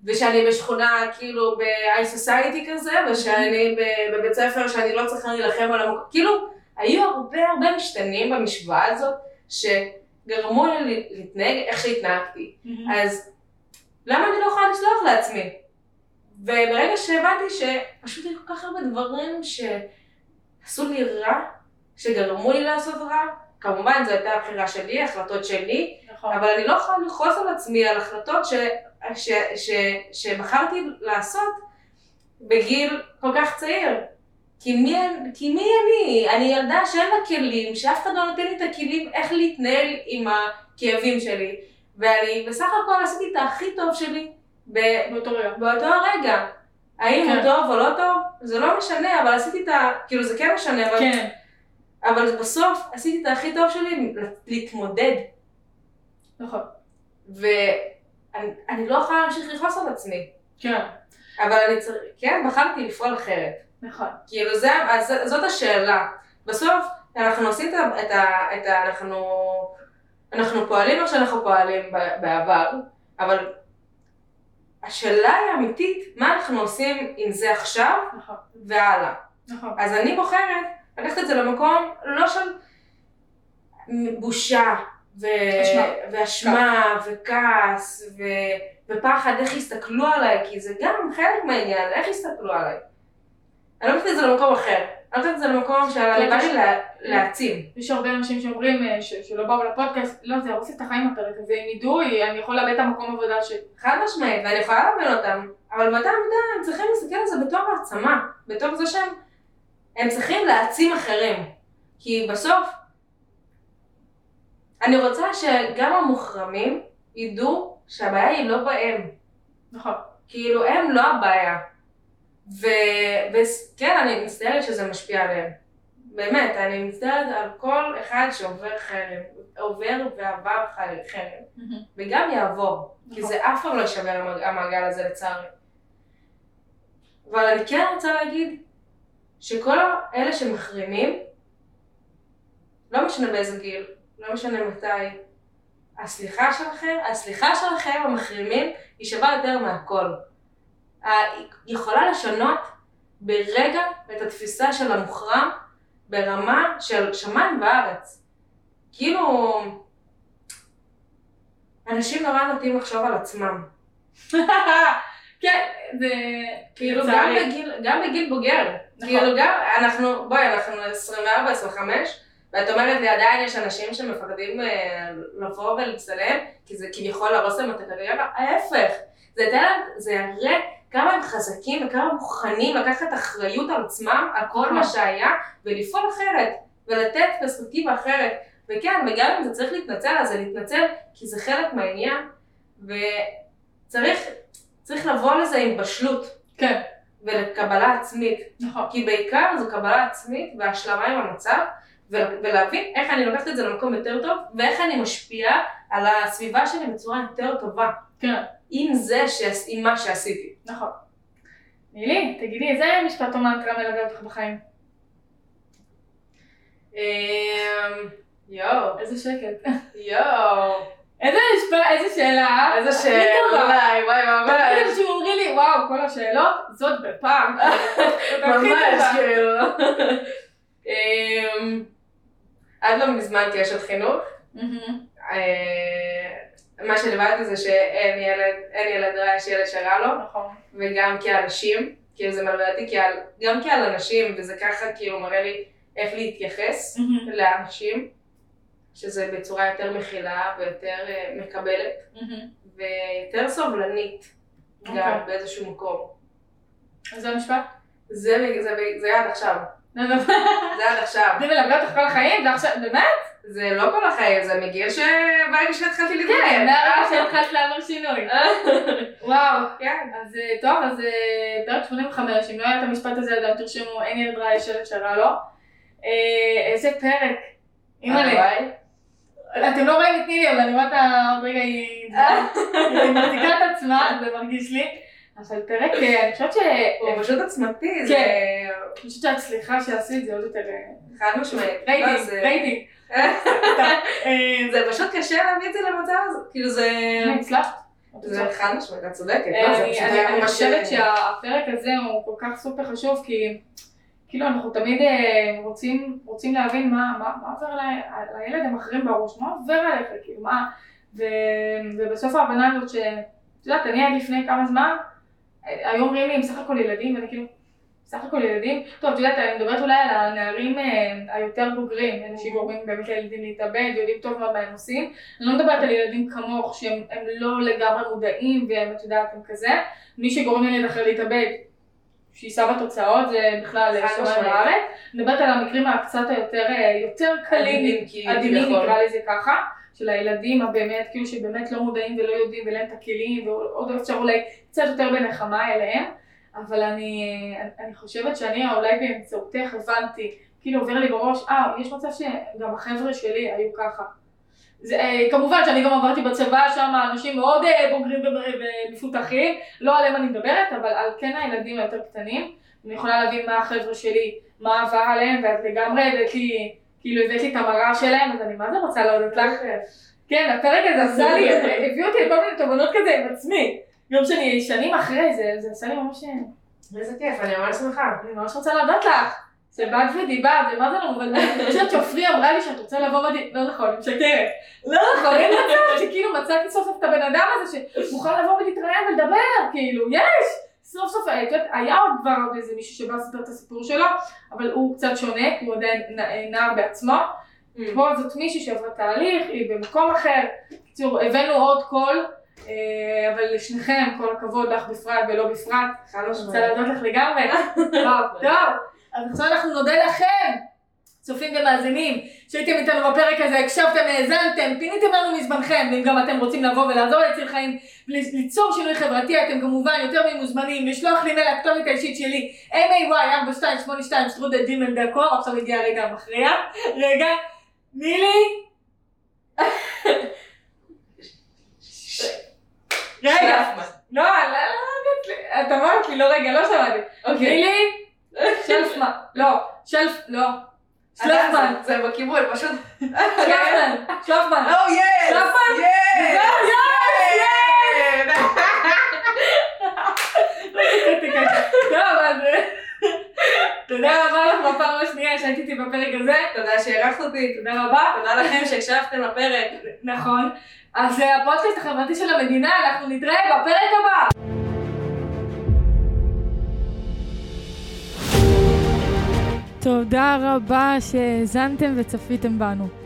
ושאני בשכונה כאילו ב-high society כזה, ושאני בבית ספר שאני לא צריכה להילחם על המקום, כאילו, היו הרבה הרבה משתנים במשוואה הזאת, שגרמו לי להתנהג איך שהתנהגתי. אז למה אני לא יכולה לסלוח לעצמי? וברגע שהבנתי שפשוט היו כל כך הרבה דברים שעשו לי רע, שגרמו לי לעשות רע, כמובן זו הייתה הבחירה שלי, החלטות שלי, נכון. אבל אני לא יכולה לכעוס על עצמי על החלטות ש, ש, ש, שבחרתי לעשות בגיל כל כך צעיר. כי מי, כי מי אני? אני ילדה שאין לה כלים, שאף אחד לא נותן לי את הכלים איך להתנהל עם הכאבים שלי. ואני בסך הכל עשיתי את הכי טוב שלי באותו רגע. באותו הרגע. האם כן. הוא טוב או לא טוב? זה לא משנה, אבל עשיתי את ה... כאילו זה כן משנה, אבל, כן. אבל בסוף עשיתי את הכי טוב שלי להתמודד. נכון. ואני אני לא יכולה להמשיך לכעוס על עצמי. כן. אבל אני צריך, כן, בחרתי לפעול אחרת. נכון. כאילו זה, אז זאת השאלה. בסוף, אנחנו עושים את ה... את ה, אנחנו, אנחנו פועלים איך שאנחנו פועלים בעבר, אבל השאלה היא אמיתית, מה אנחנו עושים עם זה עכשיו נכון. והלאה. נכון. אז אני בוחרת לקחת את זה למקום לא של בושה ו... אשמה. ואשמה וכעס ו... ופחד איך יסתכלו עליי, כי זה גם חלק מהעניין, איך יסתכלו עליי. אני לא לוקחת את זה למקום אחר, אני לוקחת את זה למקום לה- להעצים. יש הרבה אנשים שאומרים אה, שלא באו לפודקאסט, לא, זה יהרוס את החיים הפרק הזה, אם ידעו, אני יכול לאבד את המקום עבודה שלי. חד משמעית, ואני יכולה להבין אותם, אבל באותה מידה הם צריכים להסתכל על זה בתור העצמה, בתור זה שהם הם צריכים להעצים אחרים. כי בסוף, אני רוצה שגם המוחרמים ידעו שהבעיה היא לא בהם. נכון. כאילו, הם לא הבעיה. וכן, אני מצטערת שזה משפיע עליהם. באמת, אני מצטערת על כל אחד שעובר חרם, עובר ועבר חרם. וגם יעבור, כי נכון. זה אף פעם לא יישבר המעג- המעגל הזה לצערי. אבל אני כן רוצה להגיד שכל אלה שמחרימים, לא משנה באיזה גיל, לא משנה מתי, הסליחה שלכם, הסליחה שלכם המחרימים היא שווה יותר מהכל. היא יכולה לשנות ברגע את התפיסה של המוחרם ברמה של שמיים וארץ. כאילו, אנשים נורא נוטים לחשוב על עצמם. כן, זה... כאילו, גם. בגיל, גם בגיל בוגר. נכון. כאילו, גם, אנחנו, בואי, אנחנו 24-25, ואת אומרת לי, עדיין יש אנשים שמפחדים אה, לבוא ולצלם, כי זה כביכול להרוס להם את הקריירה, ההפך. זה ייתן להם, זה יראה כמה הם חזקים וכמה מוכנים לקחת אחריות על עצמם, על כל מה שהיה, ולפעול אחרת, ולתת פרספקטיבה אחרת. וכן, וגם אם זה צריך להתנצל, אז זה להתנצל, כי זה חלק מהעניין, וצריך צריך לבוא לזה עם בשלות. כן, ולקבלה עצמית. נכון. כי בעיקר זו קבלה עצמית והשלמה עם המצב, ולהבין איך אני לוקחת את זה למקום יותר טוב, ואיך אני משפיעה על הסביבה שלי בצורה יותר טובה. כן, עם זה, שעש- עם מה שעשיתי. נכון. נילי, תגידי, איזה משפט או מנטרה מלווה אותך בחיים? אמ, יואו, איזה שקט. יואו, איזה משפט, איזה שאלה. איזה שאלה. וואי, וואי, ממש, שהוא אומרים לי, וואו, כל השאלות, זאת בפעם. ממש. כאילו. אמ, עד לא מזמן כאשת חינוך, מהמם. אה, מה שלימדתי זה שאין ילד, אין ילד רע, יש ילד שרע לו, נכון. וגם כאנשים, כאילו זה מלמד אותי כעל, גם כעל אנשים, וזה ככה כאילו מראה לי איך להתייחס לאנשים, שזה בצורה יותר מכילה ויותר אה, מקבלת, ויותר סובלנית, גם אוקיי. באיזשהו מקום. אז זה המשפט? זה, זה, זה עד עכשיו, לא, לא. זה עד עכשיו. זה מלווה אותך כל החיים? זה עכשיו, באמת? זה לא כל החיים, זה מגיל שברגע שהתחלתי להתמודד. כן, מהרגע שהתחלת לעבור שינוי. וואו. כן. אז אה, טוב, אז אה, פרק 85, אם לא היה את המשפט הזה עדיין תרשמו, אין ילד רע, יש ילד שרע לו. אה, איזה פרק. אימא'לה. הלוואי. אתם לא רואים את נילי, אבל אני רואה אותה עוד רגע, היא מחזיקה את עצמה, זה מרגיש לי. אבל פרק, אה, אני חושבת ש... הוא פשוט עוצמתי, זה כן. אני חושבת שהצליחה שעשו את זה עוד יותר... אה, חד משמעית. לא, רייטינג, זה- רייטינג. אה, זה פשוט קשה להביא את זה למצב הזה, כאילו זה... הנה, הצלחת. זה חד משמעית, את צודקת. אה, זה אני אני- אני חושבת שהפרק הזה הוא כל כך סופר חשוב, כי כאילו אנחנו תמיד אה, רוצים להבין מה עובר לילד המחרים בראש, מה עובר עליך, כאילו מה, ובסוף ההבנה הזאת ש... את יודעת, אני עד לפני כמה זמן, אה, היו אומרים לי הם סך הכל ילדים, ואני כאילו, סך הכל ילדים, טוב, את יודעת, אני מדברת אולי על הנערים אה, היותר בוגרים, אלה שגורמים באמת לילדים להתאבד, יודעים טוב מה הם עושים, אני לא מדברת על ילדים כמוך שהם הם לא לגמרי מודעים והם, את יודעת, הם כזה, מי שגורם לילד אחר להתאבד, שיישא בתוצאות, זה בכלל שמיים. בארץ. אני מדברת על המקרים הקצת היותר אה, יותר קלים, עדינים, כביכול. נקרא לזה ככה, של הילדים הבאמת, כאילו שבאמת לא מודעים ולא יודעים ואין להם את הכלים, ועוד אפשר אולי קצת יותר בנחמה אליהם, אבל אני, אני חושבת שאני אולי באמצעותך הבנתי, כאילו עובר לי בראש, אה, יש מצב שגם החבר'ה שלי היו ככה. זה, אה, כמובן שאני גם עברתי בצבא שם אנשים מאוד אה, בוגרים ומפותחים, לא עליהם אני מדברת, אבל על כן הילדים היותר קטנים. אני יכולה להבין מה החבר'ה שלי, מה עבר עליהם, ואת לגמרי הבאת לי, כאילו הבאת לי את המראה שלהם, אז אני מה זה רוצה להודות לך. כן, הפרק הזה עשה לי, הביא אותי לכל מיני תובנות כזה עם עצמי. גם שאני שנים אחרי זה, זה עשה לי ממש, איזה כיף, אני ממש שמחה. אני ממש רוצה להודות לך. שבאת ודיברת, ומה זה לא מובן, אני חושבת שעופרי אמרה לי שאת רוצה לבוא ודי... לא נכון, אני משקרת. לא נכון, אין מצב שכאילו מצאתי סוף סוף את הבן אדם הזה שמוכן לבוא ולהתראיין ולדבר, כאילו, יש! סוף סוף, את יודעת, היה עוד כבר עוד איזה מישהו שבא לספר את הסיפור שלו, אבל הוא קצת שונה, כי הוא עדיין נ- נער בעצמו. פה זאת מישהי שעברה תהליך, היא במקום אחר. בקיצור, הבאנו עוד קול, אה, אבל לשניכם, כל הכבוד לך בפרט ולא בפרט. חד אני רוצה משמעית. להודות לך לגמרי. וואו, טוב, אז עכשיו אנחנו נודה לכם, צופים ומאזינים, שהייתם איתנו בפרק הזה, הקשבתם, האזנתם, פיניתם לנו מזמנכם, ואם גם אתם רוצים לבוא ולעזור להציל חיים, ליצור שינוי חברתי, אתם כמובן יותר ממוזמנים, לשלוח לי מייל לכתובת האישית שלי, may4282 שטרודל ג'ימל דקו, עכשיו הגיע הרגע המכריע, רגע, נילי? רגע, לא, לא, לא, את אמרת לי, לא רגע, לא שמעתי. אוקיי. שלפמן, לא, שלף, לא. שלפמן, זה בכיוון, פשוט... שלפמן, שלפמן. או יס! שלפמן? יס! זהו, יס! טוב, אז תודה רבה לך בפעם השנייה שהייתי איתי בפרק הזה. תודה שהערכת אותי. תודה רבה. תודה לכם שהקשבתם לפרק. נכון. אז זה הפודקאסט החברתי של המדינה, אנחנו נתראה בפרק הבא. תודה רבה שהאזנתם וצפיתם בנו.